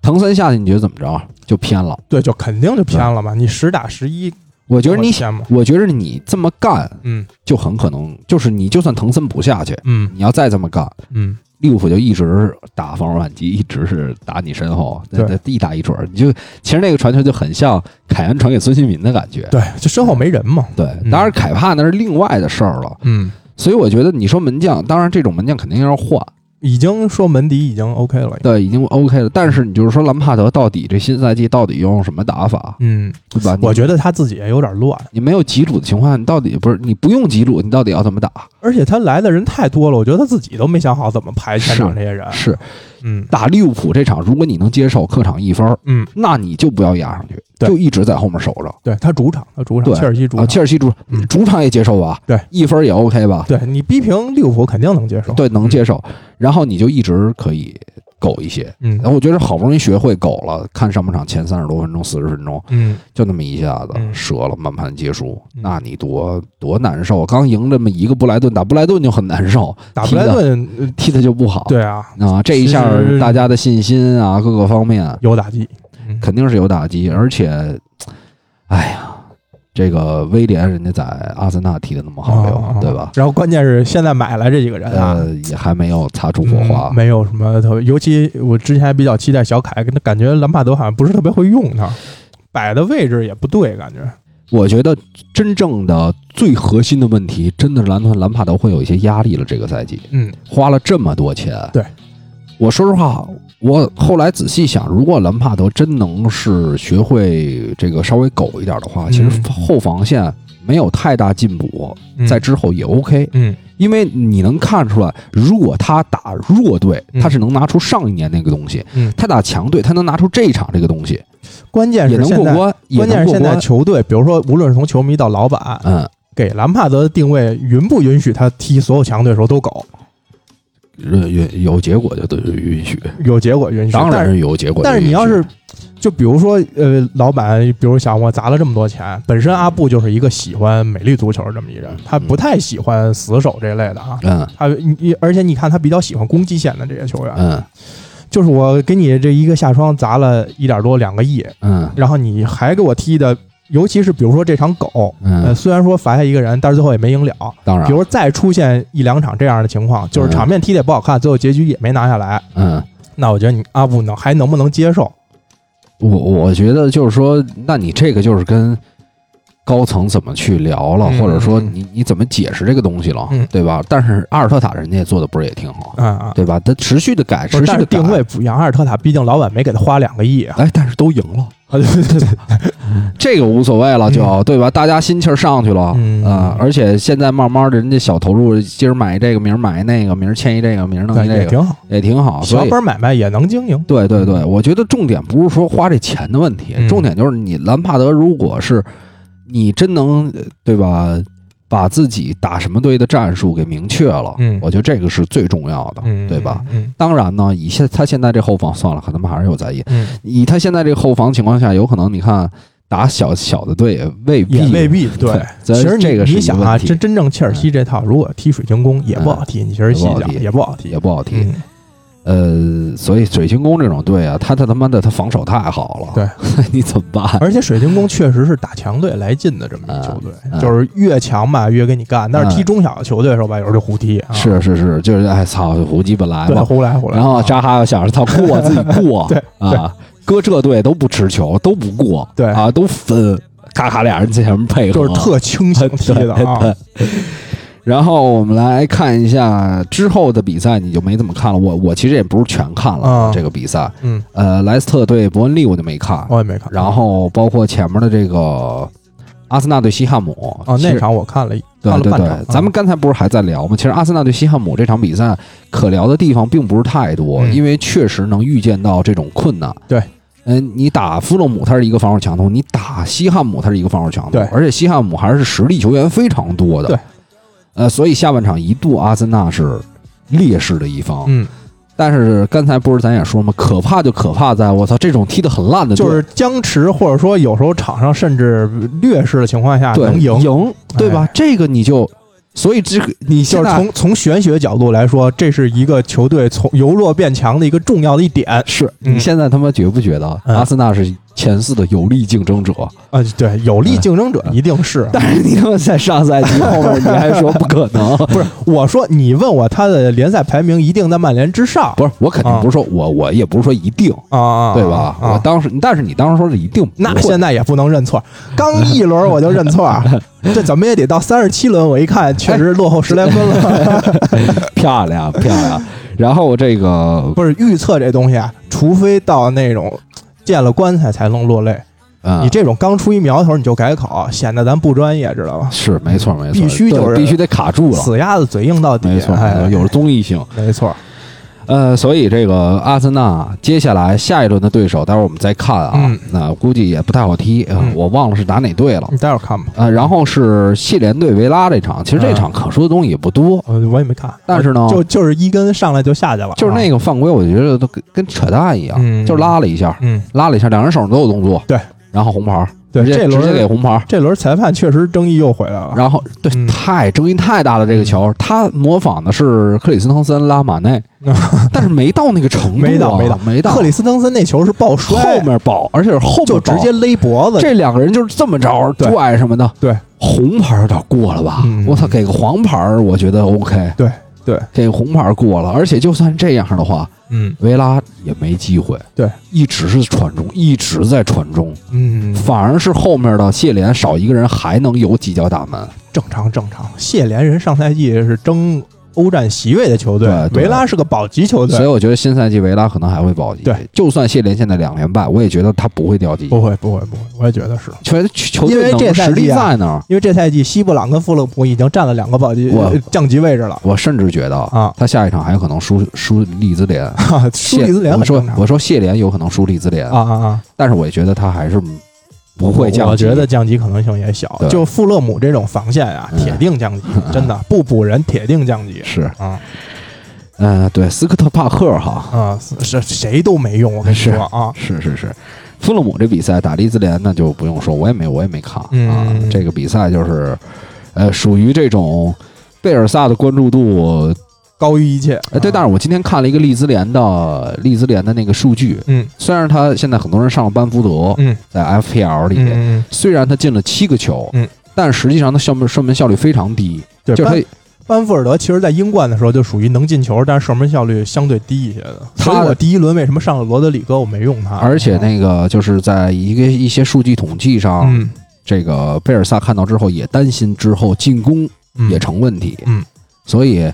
滕森下去，你觉得怎么着？就偏了。对，就肯定就偏了嘛。你十打十一，我觉得你想，我觉得你这么干，嗯，就很可能就是你就算藤森不下去，嗯，你要再这么干，嗯，利物浦就一直打防守反击，一直是打你身后，对，一打一准。你就其实那个传球就很像凯恩传给孙兴民的感觉，对，就身后没人嘛。对，当然凯帕那是另外的事儿了，嗯。所以我觉得你说门将，当然这种门将肯定要换。已经说门迪已经 OK 了，对，已经 OK 了。但是你就是说兰帕德到底这新赛季到底用什么打法？嗯，对吧？我觉得他自己也有点乱。你没有吉鲁的情况下，你到底不是你不用吉鲁，你到底要怎么打？而且他来的人太多了，我觉得他自己都没想好怎么排前场这些人。是，嗯，打利物浦这场，如果你能接受客场一分，嗯，那你就不要压上去，就一直在后面守着。对他主场，他主场，切尔西主场，切尔西主主场也接受吧？对，一分也 OK 吧？对你逼平利物浦肯定能接受，对，能接受。然后你就一直可以。苟一些，嗯，然后我觉得好不容易学会狗了，看上半场前三十多分钟、四十分钟，嗯，就那么一下子折了，满盘皆输，那你多多难受！刚赢这么一个布莱顿，打布莱顿就很难受，打布莱顿 踢的就不好，对啊，啊，这一下大家的信心啊，各个方面有打击，肯定是有打击，而且，哎呀。这个威廉人家在阿森纳踢的那么好，对吧？然后关键是现在买来这几个人啊，也还没有擦出火花，没有什么特别。尤其我之前还比较期待小凯，跟他感觉兰帕德好像不是特别会用他，摆的位置也不对，感觉。我觉得真正的最核心的问题，真的是兰特兰帕德会有一些压力了。这个赛季，嗯，花了这么多钱，对。我说实话，我后来仔细想，如果兰帕德真能是学会这个稍微苟一点的话，其实后防线没有太大进步，在之后也 OK。嗯，因为你能看出来，如果他打弱队，他是能拿出上一年那个东西；他打强队，他能拿出这一场这个东西。关键是也能过关，关键是现在球队，比如说无论是从球迷到老板，嗯，给兰帕德的定位允不允许他踢所有强队的时候都苟？允有结果就得允许，有结果允许，当然是有结果。但是你要是，就比如说，呃，老板，比如想我砸了这么多钱，本身阿布就是一个喜欢美丽足球这么一人，他不太喜欢死守这类的啊。嗯，他你而且你看他比较喜欢攻击线的这些球员。嗯，就是我给你这一个下窗砸了一点多两个亿，嗯，然后你还给我踢的。尤其是比如说这场狗，呃，虽然说罚下一个人，但是最后也没赢了。当然，比如再出现一两场这样的情况，就是场面踢的也不好看，最后结局也没拿下来。嗯，那我觉得你阿布能还能不能接受？我我觉得就是说，那你这个就是跟高层怎么去聊了，或者说你你怎么解释这个东西了，对吧？但是阿尔特塔人家也做的不是也挺好，啊对吧？他持续的改，持续的定位不一样。阿尔特塔毕竟老板没给他花两个亿啊，哎，但是都赢了。对对对，这个无所谓了，就对吧？大家心气儿上去了啊！而且现在慢慢的，人家小投入，今儿买这个，明儿买那个，明儿签一这个，明儿弄一这个，也挺好，也挺好。小本买卖也能经营。对对对，我觉得重点不是说花这钱的问题，重点就是你兰帕德，如果是你真能对吧？把自己打什么队的战术给明确了，嗯，我觉得这个是最重要的，对吧？嗯，当然呢，以现他现在这后防算了，可能还是有在意。嗯，以他现在这个后防情况下，有可能你看打小小的队也未必未必对。其实这个你想啊，真真正切尔西这套，如果踢水晶宫也不好踢，你其实细想也不好踢，也不好踢。呃，所以水晶宫这种队啊，他他他妈的他防守太好了，对，你怎么办？而且水晶宫确实是打强队来劲的这么一球队，就是越强吧越跟你干，但是踢中小的球队的时候吧，有时候就胡踢。是是是，就是哎操，胡鸡巴来吧，胡来胡来。然后扎哈又想着他过自己过，对啊，搁这队都不持球，都不过，对啊，都分，咔咔俩人在前面配合，就是特清醒 踢的啊。然后我们来看一下之后的比赛，你就没怎么看了。我我其实也不是全看了这个比赛。嗯，呃，莱斯特对伯恩利我就没看，我也没看。然后包括前面的这个阿森纳对西汉姆，啊，那场我看了，对对对。咱们刚才不是还在聊吗？其实阿森纳对西汉姆这场比赛可聊的地方并不是太多，因为确实能预见到这种困难。对，嗯，你打弗洛姆他是一个防守强度，你打西汉姆他是一个防守强度，对，而且西汉姆还是实力球员非常多的。对。呃，所以下半场一度阿森纳是劣势的一方，嗯，但是刚才不是咱也说吗？可怕就可怕在我操，这种踢得很烂的，就是僵持或者说有时候场上甚至劣势的情况下能赢赢，对吧？这个你就。所以这个你就是从从玄学角度来说，这是一个球队从由弱变强的一个重要的一点。是你现在他妈觉不觉得阿森纳是前四的有力竞争者啊？对，有力竞争者一定是。但是你他妈在上赛季后面你还说不可能？不是，我说你问我他的联赛排名一定在曼联之上。不是，我肯定不是说我我也不是说一定啊，对吧？我当时，但是你当时说是一定，那现在也不能认错。刚一轮我就认错。这怎么也得到三十七轮，我一看确实落后十来分了，漂亮漂亮。然后这个不是预测这东西啊，除非到那种见了棺材才能落泪。你这种刚出一苗头你就改口，显得咱不专业，知道吧？是，没错，没错，必须就是必须得卡住了，死鸭子嘴硬到底，没错，有了综艺性，没错。呃，所以这个阿森纳接下来下一轮的对手，待会儿我们再看啊。那估计也不太好踢，我忘了是打哪队了。你待会儿看吧。呃，然后是系联队维拉这场，其实这场可说的东西也不多。我也没看，但是呢，就就是一根上来就下去了，就是那个犯规，我觉得都跟跟扯淡一样，就拉了一下，嗯，拉了一下，两人手上都有动作，对，然后红牌。对，这轮直接给红牌。这轮裁判确实争议又回来了。然后，对，太争议太大了。这个球，他模仿的是克里斯滕森拉马内，但是没到那个程度，没到，没到，没到。克里斯滕森那球是抱摔，后面抱，而且是后面就直接勒脖子。这两个人就是这么着拽什么的。对，红牌有点过了吧？我操，给个黄牌，我觉得 OK。对。对，给红牌过了，而且就算这样的话，嗯，维拉也没机会。对，一直是传中，一直在传中，嗯，反而是后面的谢联少一个人还能有几脚打门，正常正常。谢联人上赛季是争。欧战席位的球队，维拉是个保级球队，所以我觉得新赛季维拉可能还会保级。对，就算谢联现在两连败，我也觉得他不会掉级。不会，不会，不会，我也觉得是。球球队因为这赛季在那儿，因为这赛季西布朗跟富勒普已经占了两个保级降级位置了。我甚至觉得啊，他下一场还有可能输输利兹联。输利兹联，我说我说谢联有可能输利兹联啊啊啊！但是我也觉得他还是。不会降级，我觉得降级可能性也小。就富勒姆这种防线啊，铁定降级，真的。不补人，铁定降级。是。啊，嗯，对，斯科特帕克哈。啊，是谁都没用，我跟你说啊，是是是，富勒姆这比赛打利兹联那就不用说，我也没我也没看。啊。这个比赛就是，呃，属于这种贝尔萨的关注度。高于一切，哎，对，但是我今天看了一个利兹联的利兹联的那个数据，嗯，虽然他现在很多人上了班福德，嗯，在 FPL 里，嗯，虽然他进了七个球，嗯，但实际上他射门射门效率非常低，对，就是他班福尔德其实在英冠的时候就属于能进球，但是射门效率相对低一些的。所以我第一轮为什么上了罗德里戈，我没用他，而且那个就是在一个一些数据统计上，嗯，这个贝尔萨看到之后也担心之后进攻也成问题，嗯，所以。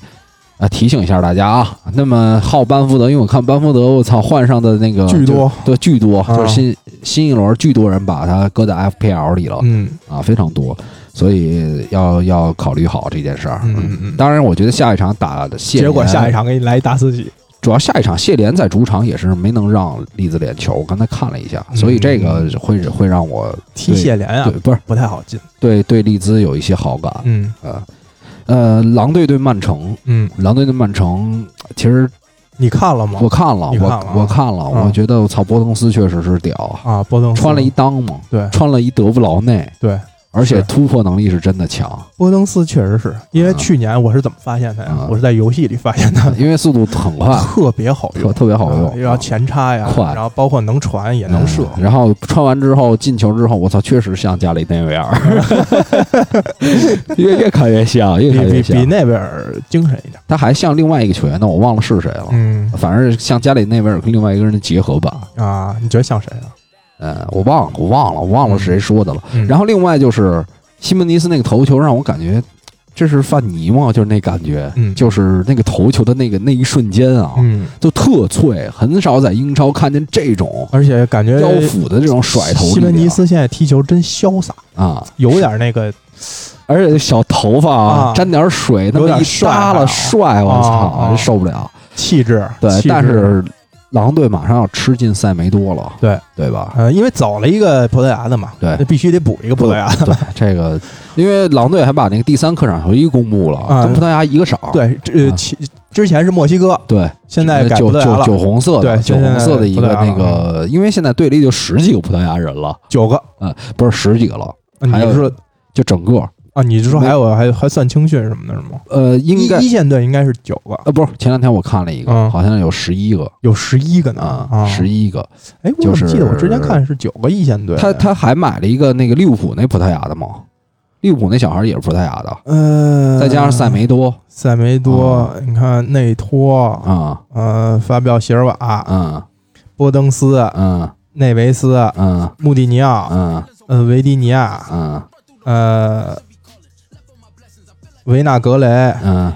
啊，提醒一下大家啊，那么号班福德，因为我看班福德，我操，换上的那个巨多，对，巨多，就是新新一轮巨多人把他搁在 FPL 里了，嗯，啊，非常多，所以要要考虑好这件事儿。嗯嗯嗯。当然，我觉得下一场打的谢，结果下一场给你来一大四喜。主要下一场谢联在主场也是没能让利兹联球，我刚才看了一下，所以这个会会让我踢谢联啊，对，不是不太好进，对对利兹有一些好感，嗯呃。呃，狼队对曼城，嗯，狼队对曼城，其实你看了吗？我看了，我我看了，我觉得我操，波登斯确实是屌。啊！波登斯。穿了一裆嘛，对，穿了一德布劳内，对。而且突破能力是真的强，波登斯确实是因为去年我是怎么发现的呀？我是在游戏里发现的，因为速度很快，特别好用，特别好用，然后前插呀，快，然后包括能传也能射，然后穿完之后进球之后，我操，确实像加里内维尔，越越看越像，越看越像，比内维尔精神一点。他还像另外一个球员呢，我忘了是谁了，嗯，反正像加里内维尔跟另外一个人的结合吧啊，你觉得像谁啊？呃，我忘了，我忘了，我忘了是谁说的了。然后另外就是。西门尼斯那个头球让我感觉，这是范尼吗？就是那感觉，就是那个头球的那个那一瞬间啊，就特脆，很少在英超看见这种，而且感觉腰腹的这种甩头。西门尼斯现在踢球真潇洒啊，有点那个，而且小头发啊，沾点水，那么一刷了，帅！我操，受不了，气质。对，但是。狼队马上要吃进塞梅多了，对对吧？呃，因为走了一个葡萄牙的嘛，对，那必须得补一个葡萄牙的。对，这个，因为狼队还把那个第三客场球衣公布了，跟葡萄牙一个色。对，这其之前是墨西哥，对，现在改酒酒酒红色的，酒红色的一个那个，因为现在队里就十几个葡萄牙人了，九个，嗯，不是十几个了，还有说就整个。啊，你是说还有还还算青训什么的，是吗？呃，应该一线队应该是九个，呃，不是，前两天我看了一个，好像有十一个，有十一个呢，啊，十一个。哎，我记得我之前看是九个一线队。他他还买了一个那个利物浦那葡萄牙的吗？利物浦那小孩也是葡萄牙的，呃，再加上塞梅多，塞梅多，你看内托啊，呃，法比奥席尔瓦，嗯，波登斯，嗯，内维斯，嗯，穆蒂尼奥，嗯，呃，维迪尼亚，嗯，呃。维纳格雷，嗯，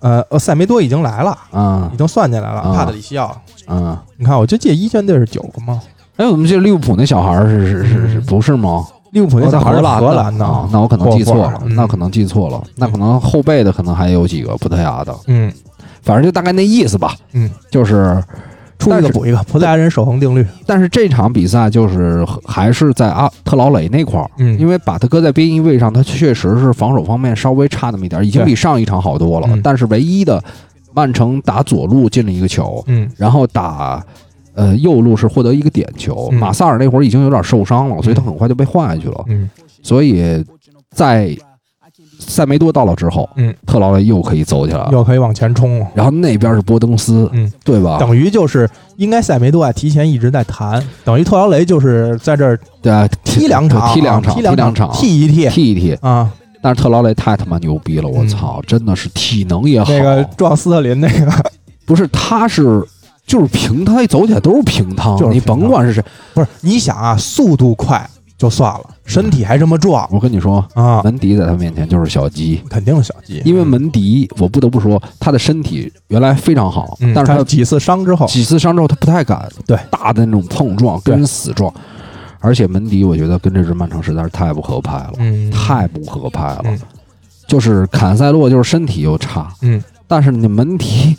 呃呃，塞梅多已经来了啊，已经算进来了。帕特里西奥，嗯，你看，我就记得一线队是九个吗？哎，我怎么记得利物浦那小孩是是是是不是吗？利物浦那小孩是荷兰的，那我可能记错了，那可能记错了，那可能后备的可能还有几个葡萄牙的，嗯，反正就大概那意思吧，嗯，就是出一个补一个，葡萄牙人守恒定律。但是这场比赛就是还是在阿特劳雷那块儿，嗯，因为把他搁在边翼位上，他确实是防守方面稍微差那么一点，已经比上一场好多了。但是唯一的曼城打左路进了一个球，嗯，然后打。呃，右路是获得一个点球，马萨尔那会儿已经有点受伤了，所以他很快就被换下去了。嗯，所以在塞梅多到了之后，嗯，特劳雷又可以走起来了，又可以往前冲了。然后那边是波登斯，嗯，对吧？等于就是应该塞梅多啊，提前一直在谈，等于特劳雷就是在这儿对踢两场，踢两场，踢两场，踢一踢，踢一踢啊！但是特劳雷太他妈牛逼了，我操，真的是体能也好。那个撞斯特林那个不是，他是。就是平趟，一走起来都是平趟。就是你甭管是谁，不是你想啊，速度快就算了，身体还这么壮。我跟你说啊，门迪在他面前就是小鸡，肯定是小鸡。因为门迪，我不得不说，他的身体原来非常好，但是他几次伤之后，几次伤之后他不太敢对大的那种碰撞，跟人死撞。而且门迪，我觉得跟这支曼城实在是太不合拍了，嗯太不合拍了。就是坎塞洛，就是身体又差，嗯，但是你门迪。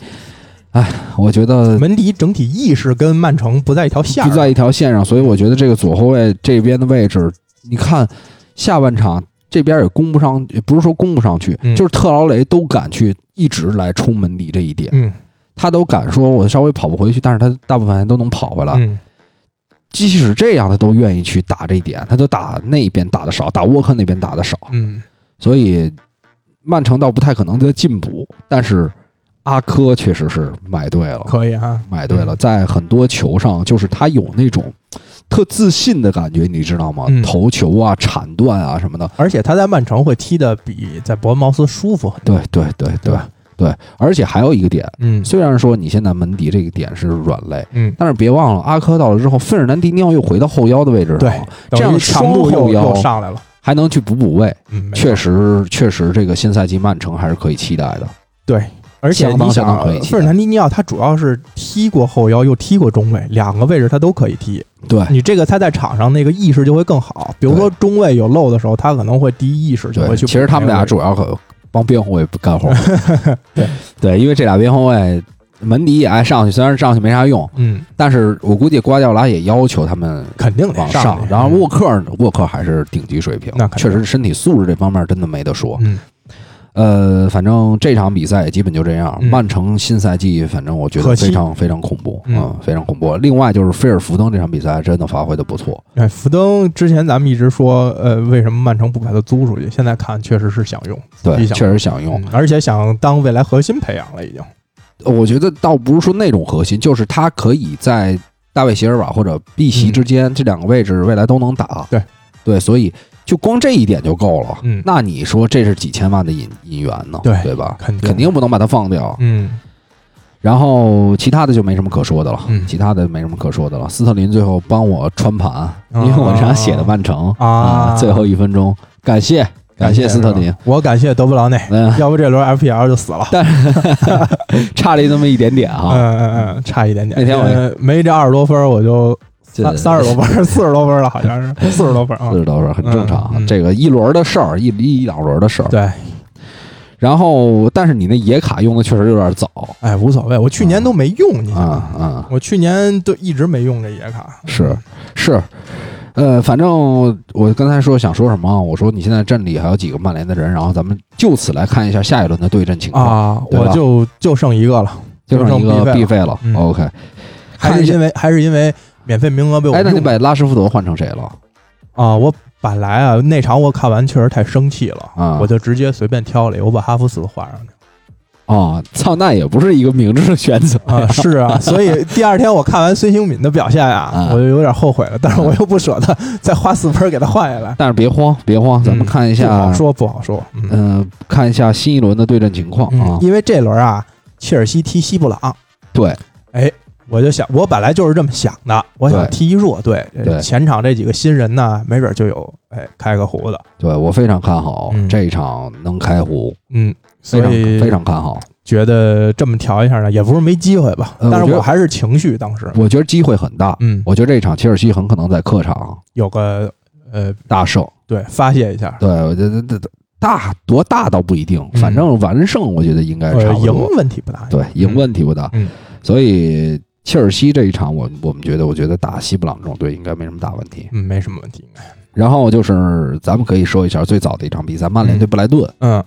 哎，我觉得门迪整体意识跟曼城不在一条线，不在一条线上，所以我觉得这个左后卫这边的位置，你看下半场这边也攻不上，也不是说攻不上去，就是特劳雷都敢去一直来冲门迪这一点，嗯，他都敢说我稍微跑不回去，但是他大部分人都能跑回来，嗯，即使这样，他都愿意去打这一点，他就打那边打的少，打沃克那边打的少，嗯，所以曼城倒不太可能在进补，但是。阿科确实是买对了，可以啊，买对了，在很多球上，就是他有那种特自信的感觉，你知道吗？头球啊、铲断啊什么的，而且他在曼城会踢得比在伯恩茅斯舒服很多。对对对对对，而且还有一个点，嗯，虽然说你现在门迪这个点是软肋，嗯，但是别忘了阿科到了之后，费尔南迪尼奥又回到后腰的位置了，对，这样双后腰上来了，还能去补补位，嗯，确实确实，这个新赛季曼城还是可以期待的，对。而且你想，费尔南迪尼奥他主要是踢过后腰，又踢过中卫，两个位置他都可以踢。对你这个他在场上那个意识就会更好。比如说中卫有漏的时候，他可能会第一意识就会去。其实他们俩主要可帮边后卫干活。对对，因为这俩边后卫门迪也爱上去，虽然上去没啥用，嗯，但是我估计瓜迪奥拉也要求他们肯定往上。然后沃克沃克还是顶级水平，那确实身体素质这方面真的没得说。嗯。呃，反正这场比赛也基本就这样。曼城新赛季，反正我觉得非常非常恐怖，嗯，非常恐怖。另外就是菲尔福登这场比赛真的发挥的不错。哎，福登之前咱们一直说，呃，为什么曼城不把他租出去？现在看确实是想用，对，确实想用，而且想当未来核心培养了已经。我觉得倒不是说那种核心，就是他可以在大卫席尔瓦或者碧席之间这两个位置未来都能打。对，对，所以。就光这一点就够了，嗯，那你说这是几千万的引引援呢？对对吧？肯肯定不能把它放掉，嗯。然后其他的就没什么可说的了，嗯，其他的没什么可说的了。斯特林最后帮我穿盘，因为我这样写的曼城啊，最后一分钟，感谢感谢斯特林，我感谢德布劳内，要不这轮 FPL 就死了，但是 差了那么一点点哈，嗯嗯嗯，差一点点。那天我没这二十多分，我就。三三十多分，四十多分了，好像是四十多分啊，四十多分很正常。这个一轮的事儿，一一两轮的事儿。对。然后，但是你那野卡用的确实有点早。哎，无所谓，我去年都没用你啊啊！我去年都一直没用这野卡。是是，呃，反正我刚才说想说什么，我说你现在阵里还有几个曼联的人，然后咱们就此来看一下下一轮的对阵情况啊。我就就剩一个了，就剩一个必费了。OK，还是因为还是因为。免费名额被我哎，那你把拉什福德换成谁了？啊，我本来啊那场我看完确实太生气了啊，我就直接随便挑了一个，我把哈弗斯换上去。哦，操，那也不是一个明智的选择啊。是啊，所以第二天我看完孙兴敏的表现啊，我就有点后悔了，但是我又不舍得 再花四分给他换下来。但是别慌，别慌，咱们看一下，不好说，不好说。嗯，看一下新一轮的对阵情况啊，因为这轮啊，切尔西踢西布朗。对，哎。我就想，我本来就是这么想的。我想踢一弱队，前场这几个新人呢，没准就有哎开个胡的。对我非常看好这一场能开胡，嗯，非常非常看好。觉得这么调一下呢，也不是没机会吧。但是我还是情绪当时，我觉得机会很大。嗯，我觉得这一场切尔西很可能在客场有个呃大胜，对，发泄一下。对，我觉得这大多大倒不一定，反正完胜，我觉得应该差不多。赢问题不大，对，赢问题不大。嗯，所以切尔西这一场，我我们觉得，我觉得打西布朗这种队应该没什么大问题。嗯，没什么问题。然后就是咱们可以说一下最早的一场比赛，曼联对布莱顿。嗯。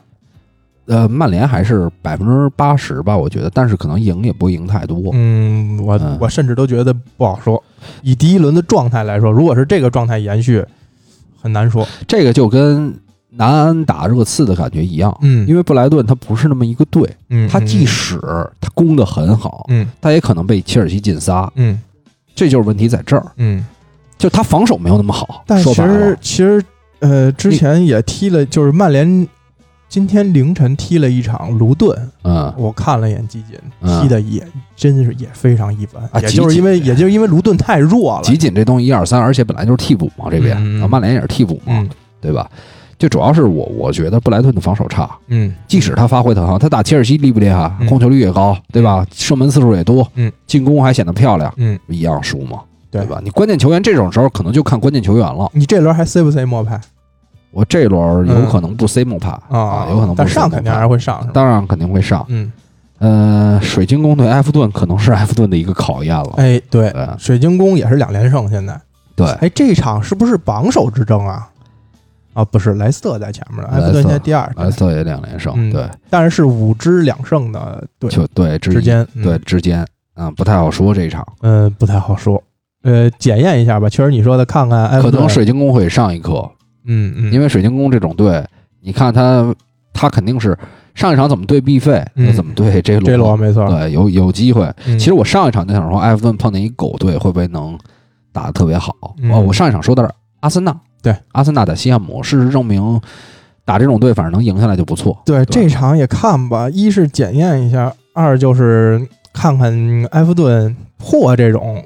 呃，曼联还是百分之八十吧，我觉得，但是可能赢也不会赢太多。嗯，我我甚至都觉得不好说。以第一轮的状态来说，如果是这个状态延续，很难说。这个就跟南安打热刺的感觉一样。嗯，因为布莱顿他不是那么一个队。嗯，他即使他攻的很好，嗯，他也可能被切尔西进仨。嗯，这就是问题在这儿。嗯，就他防守没有那么好。但其实其实呃，之前也踢了，就是曼联。今天凌晨踢了一场卢顿，嗯，我看了一眼集锦，踢的也真是也非常一般，也就是因为也就是因为卢顿太弱了。集锦这东西一二三，而且本来就是替补嘛，这边啊曼联也是替补嘛，对吧？就主要是我我觉得布莱顿的防守差，嗯，即使他发挥很好，他打切尔西厉不厉害？控球率也高，对吧？射门次数也多，嗯，进攻还显得漂亮，嗯，一样输嘛，对吧？你关键球员这种时候可能就看关键球员了。你这轮还塞不塞莫派？我这轮有可能不塞莫派啊，有可能，但上肯定还是会上，当然肯定会上。嗯，呃，水晶宫对埃弗顿可能是埃弗顿的一个考验了。哎，对，水晶宫也是两连胜，现在。对，哎，这场是不是榜首之争啊？啊，不是，莱斯特在前面，埃弗顿现在第二，莱斯特也两连胜，对，但是是五支两胜的队，就对之间，对之间，嗯，不太好说这一场，嗯，不太好说，呃，检验一下吧，确实你说的，看看，可能水晶宫会上一课。嗯嗯，因为水晶宫这种队，你看他，他肯定是上一场怎么对必费，怎么对这罗，这罗没错，对，有有机会。其实我上一场就想说，埃弗顿碰见一狗队，会不会能打得特别好？哦，我上一场说的是阿森纳，对，阿森纳打西汉姆，事实证明打这种队，反正能赢下来就不错。对，这场也看吧，一是检验一下，二就是看看埃弗顿破这种。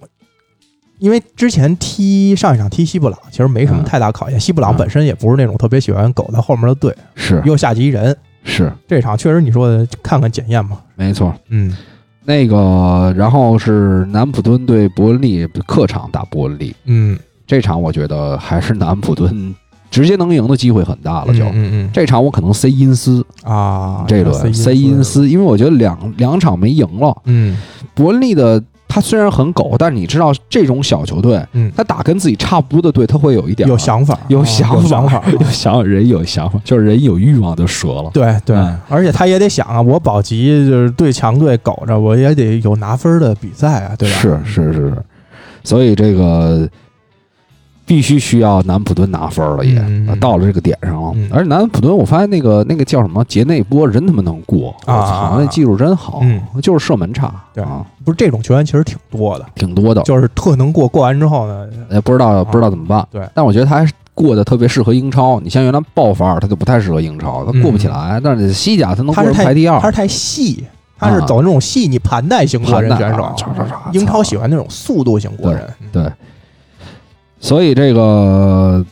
因为之前踢上一场踢西布朗，其实没什么太大考验。西布朗本身也不是那种特别喜欢苟在后面的队，是。又下级人，是。这场确实你说的看看检验嘛，没错。嗯，那个然后是南普敦对伯恩利客场打伯恩利，嗯，这场我觉得还是南普敦直接能赢的机会很大了，就嗯嗯，这场我可能塞因斯啊，这轮塞因斯，因为我觉得两两场没赢了，嗯，伯恩利的。他虽然很狗，但是你知道这种小球队，嗯，他打跟自己差不多的队，他会有一点有想法，有想法，有想法 人有想法，就是人有欲望就折了。对对，而且他也得想啊，我保级就是对强队苟着，我也得有拿分的比赛啊，对吧？是是是，所以这个。必须需要南普敦拿分了，也到了这个点上了。而且南普敦，我发现那个那个叫什么杰内波人他妈能过啊！那技术真好，就是射门差。对啊，不是这种球员其实挺多的，挺多的，就是特能过。过完之后呢，也不知道不知道怎么办。对，但我觉得他还是过得特别适合英超。你像原来爆发，他就不太适合英超，他过不起来。但是西甲他能过排第二，他是太细，他是走那种细腻盘带型过人选手。英超喜欢那种速度型过人，对。所以这个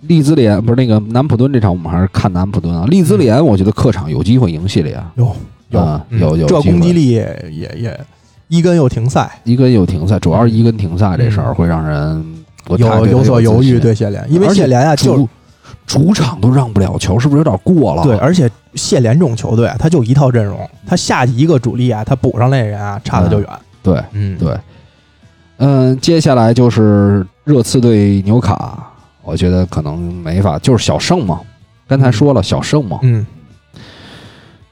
利兹联不是那个南普敦这场，我们还是看南普敦啊。利兹联我觉得客场有机会赢系列，有有有有这攻击力也也伊根又停赛，伊根又停赛，主要是伊根停赛这事儿会让人有有所犹豫。对谢联，因为谢联啊，就主场都让不了球，是不是有点过了？对，而且谢联这种球队啊，他就一套阵容，他下一个主力啊，他补上那人啊，差的就远。对，嗯，对。嗯，接下来就是热刺对纽卡，我觉得可能没法，就是小胜嘛。刚才说了小胜嘛，嗯，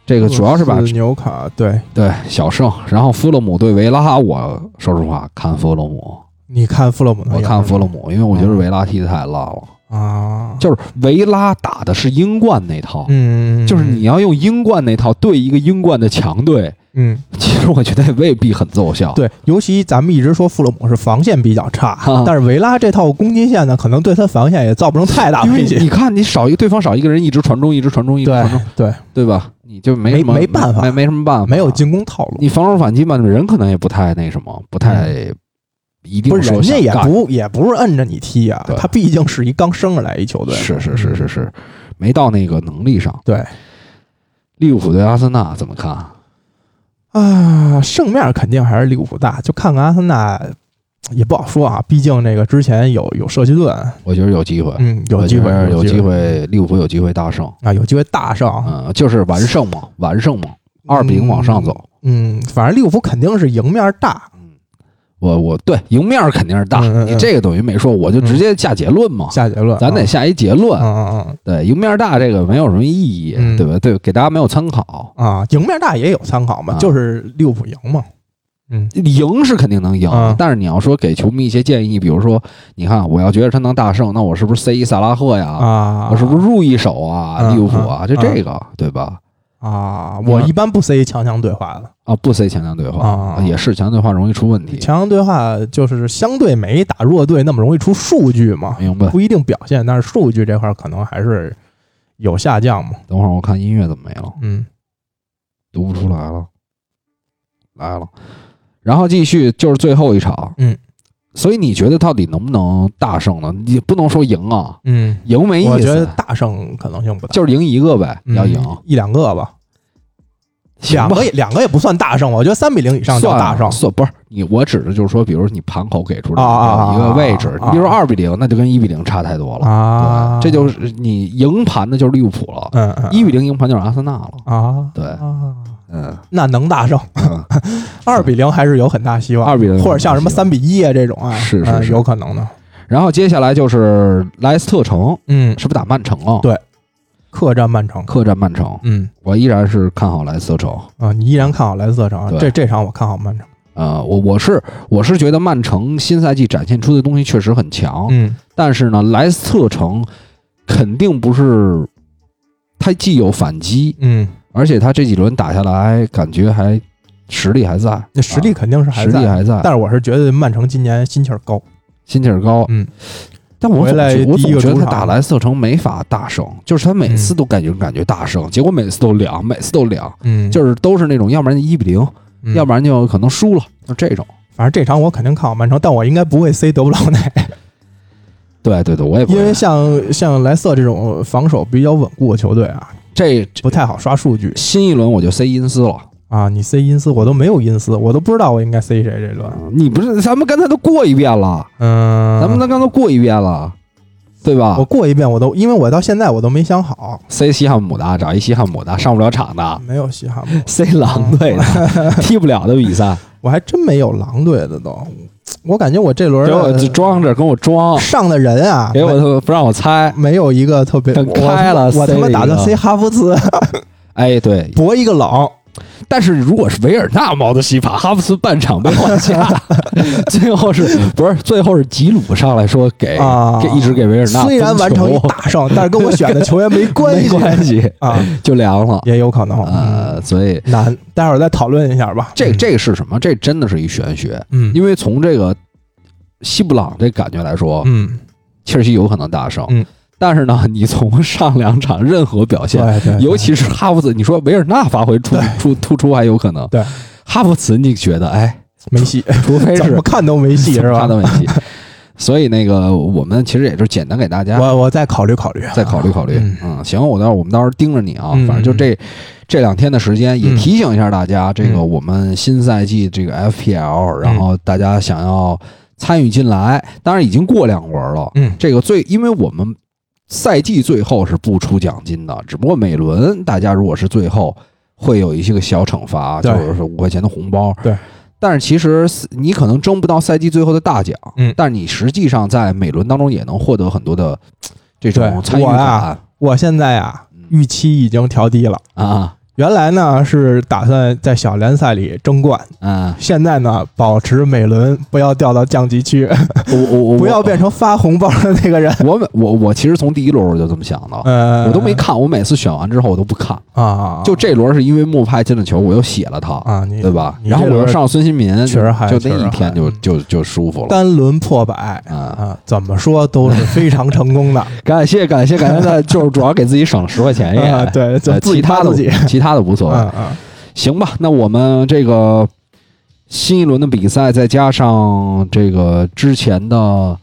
这个主要是把纽卡对对小胜，然后弗洛姆对维拉，我说实话看弗洛姆，你看弗洛姆，我看弗洛姆，因为我觉得维拉踢的太烂了啊，就是维拉打的是英冠那套，嗯，就是你要用英冠那套对一个英冠的强队。嗯，其实我觉得未必很奏效。对，尤其咱们一直说弗洛姆是防线比较差，但是维拉这套攻击线呢，可能对他防线也造不成太大威胁。你看，你少一个对方少一个人，一直传中，一直传中，一直传中，对对吧？你就没没办法，没没什么办法，没有进攻套路。你防守反击嘛，人可能也不太那什么，不太一定。不是人家也不也不是摁着你踢啊，他毕竟是一刚升上来一球队，是是是是是，没到那个能力上。对，利物浦对阿森纳怎么看？啊，胜面肯定还是利物浦大，就看看阿森纳也不好说啊，毕竟那个之前有有社区盾，我觉得有机会，嗯，有机会，有机会，利物浦有机会大胜。啊，有机会大胜，嗯，就是完胜嘛，完胜嘛，二比零往上走，嗯，反正利物浦肯定是赢面大。我我对赢面肯定是大，你这个等于没说，我就直接下结论嘛。下结论，咱得下一结论。嗯嗯嗯，对，赢面大这个没有什么意义，对吧？对，给大家没有参考啊。赢面大也有参考嘛，就是利物浦赢嘛。嗯，赢是肯定能赢，但是你要说给球迷一些建议，比如说，你看，我要觉得他能大胜，那我是不是塞一萨拉赫呀？啊，我是不是入一手啊？利物浦啊，就这个，对吧？啊，我一般不塞强强对话的啊，不塞强强对话啊，也是强强对话容易出问题。强强对话就是相对没打弱队那么容易出数据嘛，明白？不一定表现，但是数据这块可能还是有下降嘛。等会儿我看音乐怎么没了？嗯，读不出来了，来了，然后继续就是最后一场，嗯。所以你觉得到底能不能大胜呢？你不能说赢啊，嗯，赢没意思。我觉得大胜可能性不大，就是赢一个呗，要赢一两个吧，两个也两个也不算大胜。我觉得三比零以上叫大胜。算不是你，我指的就是说，比如你盘口给出的一个位置，你比如说二比零，那就跟一比零差太多了啊。这就是你赢盘的就是利物浦了，嗯，一比零赢盘就是阿森纳了啊。对。嗯，那能大胜，二比零还是有很大希望。二比零，或者像什么三比一啊这种啊，是是有可能的。然后接下来就是莱斯特城，嗯，是不是打曼城啊？对，客战曼城，客战曼城。嗯，我依然是看好莱斯特城啊，你依然看好莱斯特城？这这场我看好曼城。啊，我我是我是觉得曼城新赛季展现出的东西确实很强，嗯，但是呢，莱斯特城肯定不是，他既有反击，嗯。而且他这几轮打下来，感觉还实力还在，那实力肯定是还在，实力还在。但是我是觉得曼城今年心气儿高，心气儿高。嗯，但我总我总觉得他打莱斯特城没法大胜，就是他每次都感觉感觉大胜，结果每次都凉，每次都凉。嗯，就是都是那种，要不然一比零，要不然就可能输了，就这种。反正这场我肯定看好曼城，但我应该不会 C 德布劳内。对对对，我也因为像像莱斯特这种防守比较稳固的球队啊。这不太好刷数据。新一轮我就塞因斯了啊！你塞因斯，我都没有因斯，我都不知道我应该塞谁这轮。你不是咱们刚才都过一遍了，嗯，咱们刚刚都过一遍了，对吧？我过一遍，我都因为我到现在我都没想好。塞西汉姆的，找一西汉姆的，上不了场的。没有西汉姆。塞狼队的，踢不了的比赛，我还真没有狼队的都。我感觉我这轮给我装着跟我装。上的人啊，给我不让我猜，没有一个特别开了，我他妈打算塞哈弗茨，哎，对，博一个冷。但是如果是维尔纳毛的戏法，哈弗茨半场被换下，最后是不是最后是吉鲁上来说给给一直给维尔纳，虽然完成一大胜，但是跟我选的球员没关系，没关系啊，就凉了，也有可能。呃，所以难，待会儿再讨论一下吧。这这个是什么？这真的是一玄学，嗯，因为从这个西布朗这感觉来说，嗯，切尔西有可能大胜，嗯。但是呢，你从上两场任何表现，尤其是哈弗茨，你说维尔纳发挥出出突出还有可能，对。哈弗茨你觉得哎没戏，除非是怎么看都没戏 是吧？看都没戏。所以那个我们其实也就简单给大家，我我再考虑考虑，再考虑考虑。嗯，行，我到我们到时候盯着你啊，反正就这这两天的时间，也提醒一下大家，这个我们新赛季这个 FPL，然后大家想要参与进来，当然已经过两轮了，嗯，这个最因为我们。赛季最后是不出奖金的，只不过每轮大家如果是最后会有一些个小惩罚，就是五块钱的红包。对，但是其实你可能争不到赛季最后的大奖，嗯，但你实际上在每轮当中也能获得很多的这种参与感。我现在啊，预期已经调低了啊。原来呢是打算在小联赛里争冠，啊，现在呢保持每轮不要掉到降级区，我我我不要变成发红包的那个人。我我我其实从第一轮我就这么想的，嗯，我都没看，我每次选完之后我都不看。啊。就这轮是因为莫派进了球，我又写了他啊，对吧？然后我又上孙兴民，确实还就那一天就就就舒服了。单轮破百啊。啊，怎么说都是非常成功的。感谢感谢感谢，就是主要给自己省了十块钱也 对，其他的其他的无所谓。行吧，那我们这个新一轮的比赛，再加上这个之前的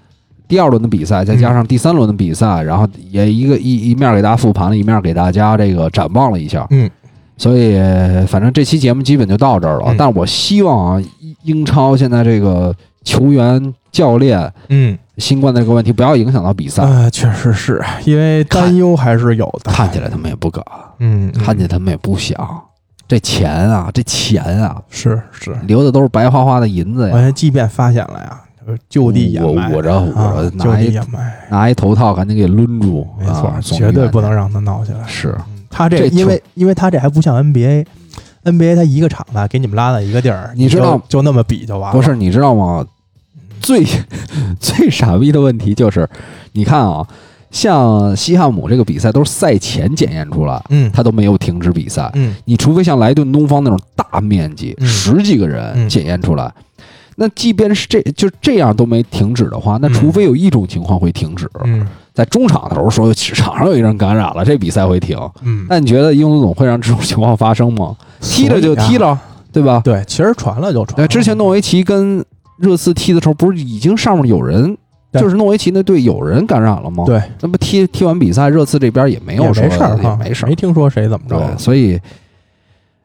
第二轮的比赛，再加上第三轮的比赛，然后也一个一一面给大家复盘了，一面给大家这个展望了一下。嗯，所以反正这期节目基本就到这儿了。但是我希望啊，英超现在这个球员、教练，嗯，新冠的这个问题不要影响到比赛。啊，确实是因为担忧还是有的。看起来他们也不敢，嗯，看见他们也不想。这钱啊，这钱啊，是是留的都是白花花的银子呀。完即便发现了呀，就地掩埋，捂着捂着，拿一拿一头套，赶紧给抡住。没错，绝对不能让他闹起来。是他这，因为因为他这还不像 NBA，NBA 他一个场子给你们拉到一个地儿，你知道就那么比就完了。不是，你知道吗？最 最傻逼的问题就是，你看啊。像西汉姆这个比赛都是赛前检验出来，嗯，他都没有停止比赛，嗯，你除非像莱顿东方那种大面积十几个人检验出来，那即便是这就这样都没停止的话，那除非有一种情况会停止，在中场的时候说场上有一人感染了，这比赛会停，嗯，那你觉得英足总会让这种情况发生吗？踢了就踢了，对吧？对，其实传了就传。对，之前诺维奇跟热刺踢的时候，不是已经上面有人。就是诺维奇那队有人感染了吗？对，那不踢踢完比赛，热刺这边也没有没事儿也，没事儿，没听说谁怎么着。所以，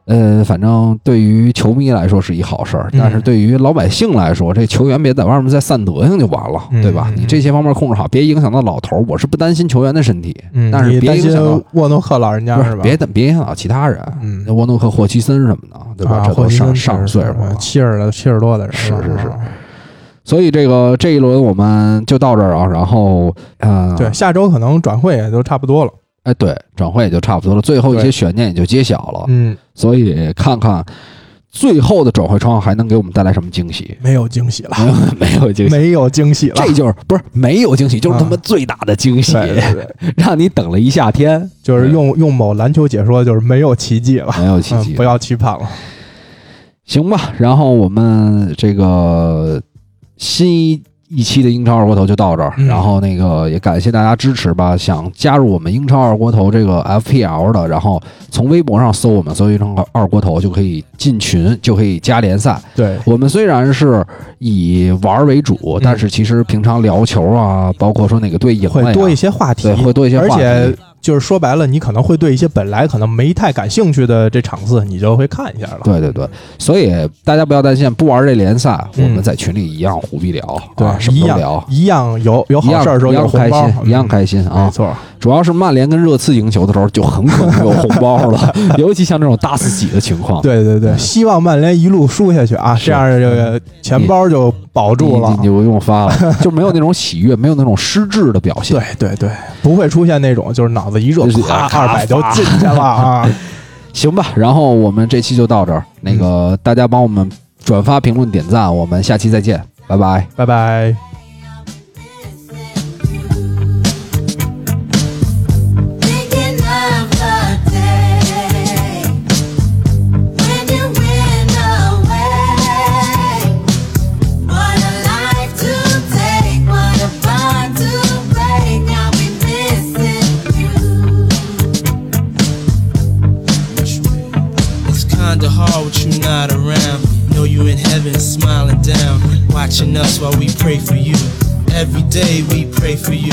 呃，反正对于球迷来说是一好事儿，但是对于老百姓来说，这球员别在外面再散德行就完了，对吧？你这些方面控制好，别影响到老头儿。我是不担心球员的身体，但是别影响到沃诺克老人家是吧？别别影响到其他人，嗯沃诺克、霍奇森什么的，对吧？这都上上岁数了，七十了，七十多的人，是是是。所以这个这一轮我们就到这儿啊，然后呃，对，下周可能转会也都差不多了。哎，对，转会也就差不多了，最后一些悬念也就揭晓了。嗯，所以看看最后的转会窗还能给我们带来什么惊喜？没有惊喜了，没有惊喜，没有惊喜了。这就是不是没有惊喜，就是他妈最大的惊喜，让你等了一夏天。就是用用某篮球解说，就是没有奇迹了，没有奇迹，不要期盼了。行吧，然后我们这个。新一期的英超二锅头就到这儿，然后那个也感谢大家支持吧。想加入我们英超二锅头这个 FPL 的，然后从微博上搜我们“搜一成二锅头”就可以进群，就可以加联赛。对我们虽然是以玩为主，但是其实平常聊球啊，包括说哪个队赢会多一些话题，会多一些话题。就是说白了，你可能会对一些本来可能没太感兴趣的这场次，你就会看一下了。对对对，所以大家不要担心，不玩这联赛，我们在群里一样胡逼聊，对，什么都聊，一样有有好事儿时候有开心，一样开心啊！没错，主要是曼联跟热刺赢球的时候，就很可能有红包了，尤其像这种大四喜的情况。对对对，希望曼联一路输下去啊，这样这个钱包就保住了，你就不用发了，就没有那种喜悦，没有那种失智的表现。对对对，不会出现那种就是脑子一热，啪。二百就进去了啊！行吧，然后我们这期就到这儿。那个大家帮我们转发、评论、点赞，我们下期再见，拜拜，拜拜。Us while we pray for you. Every day we pray for you.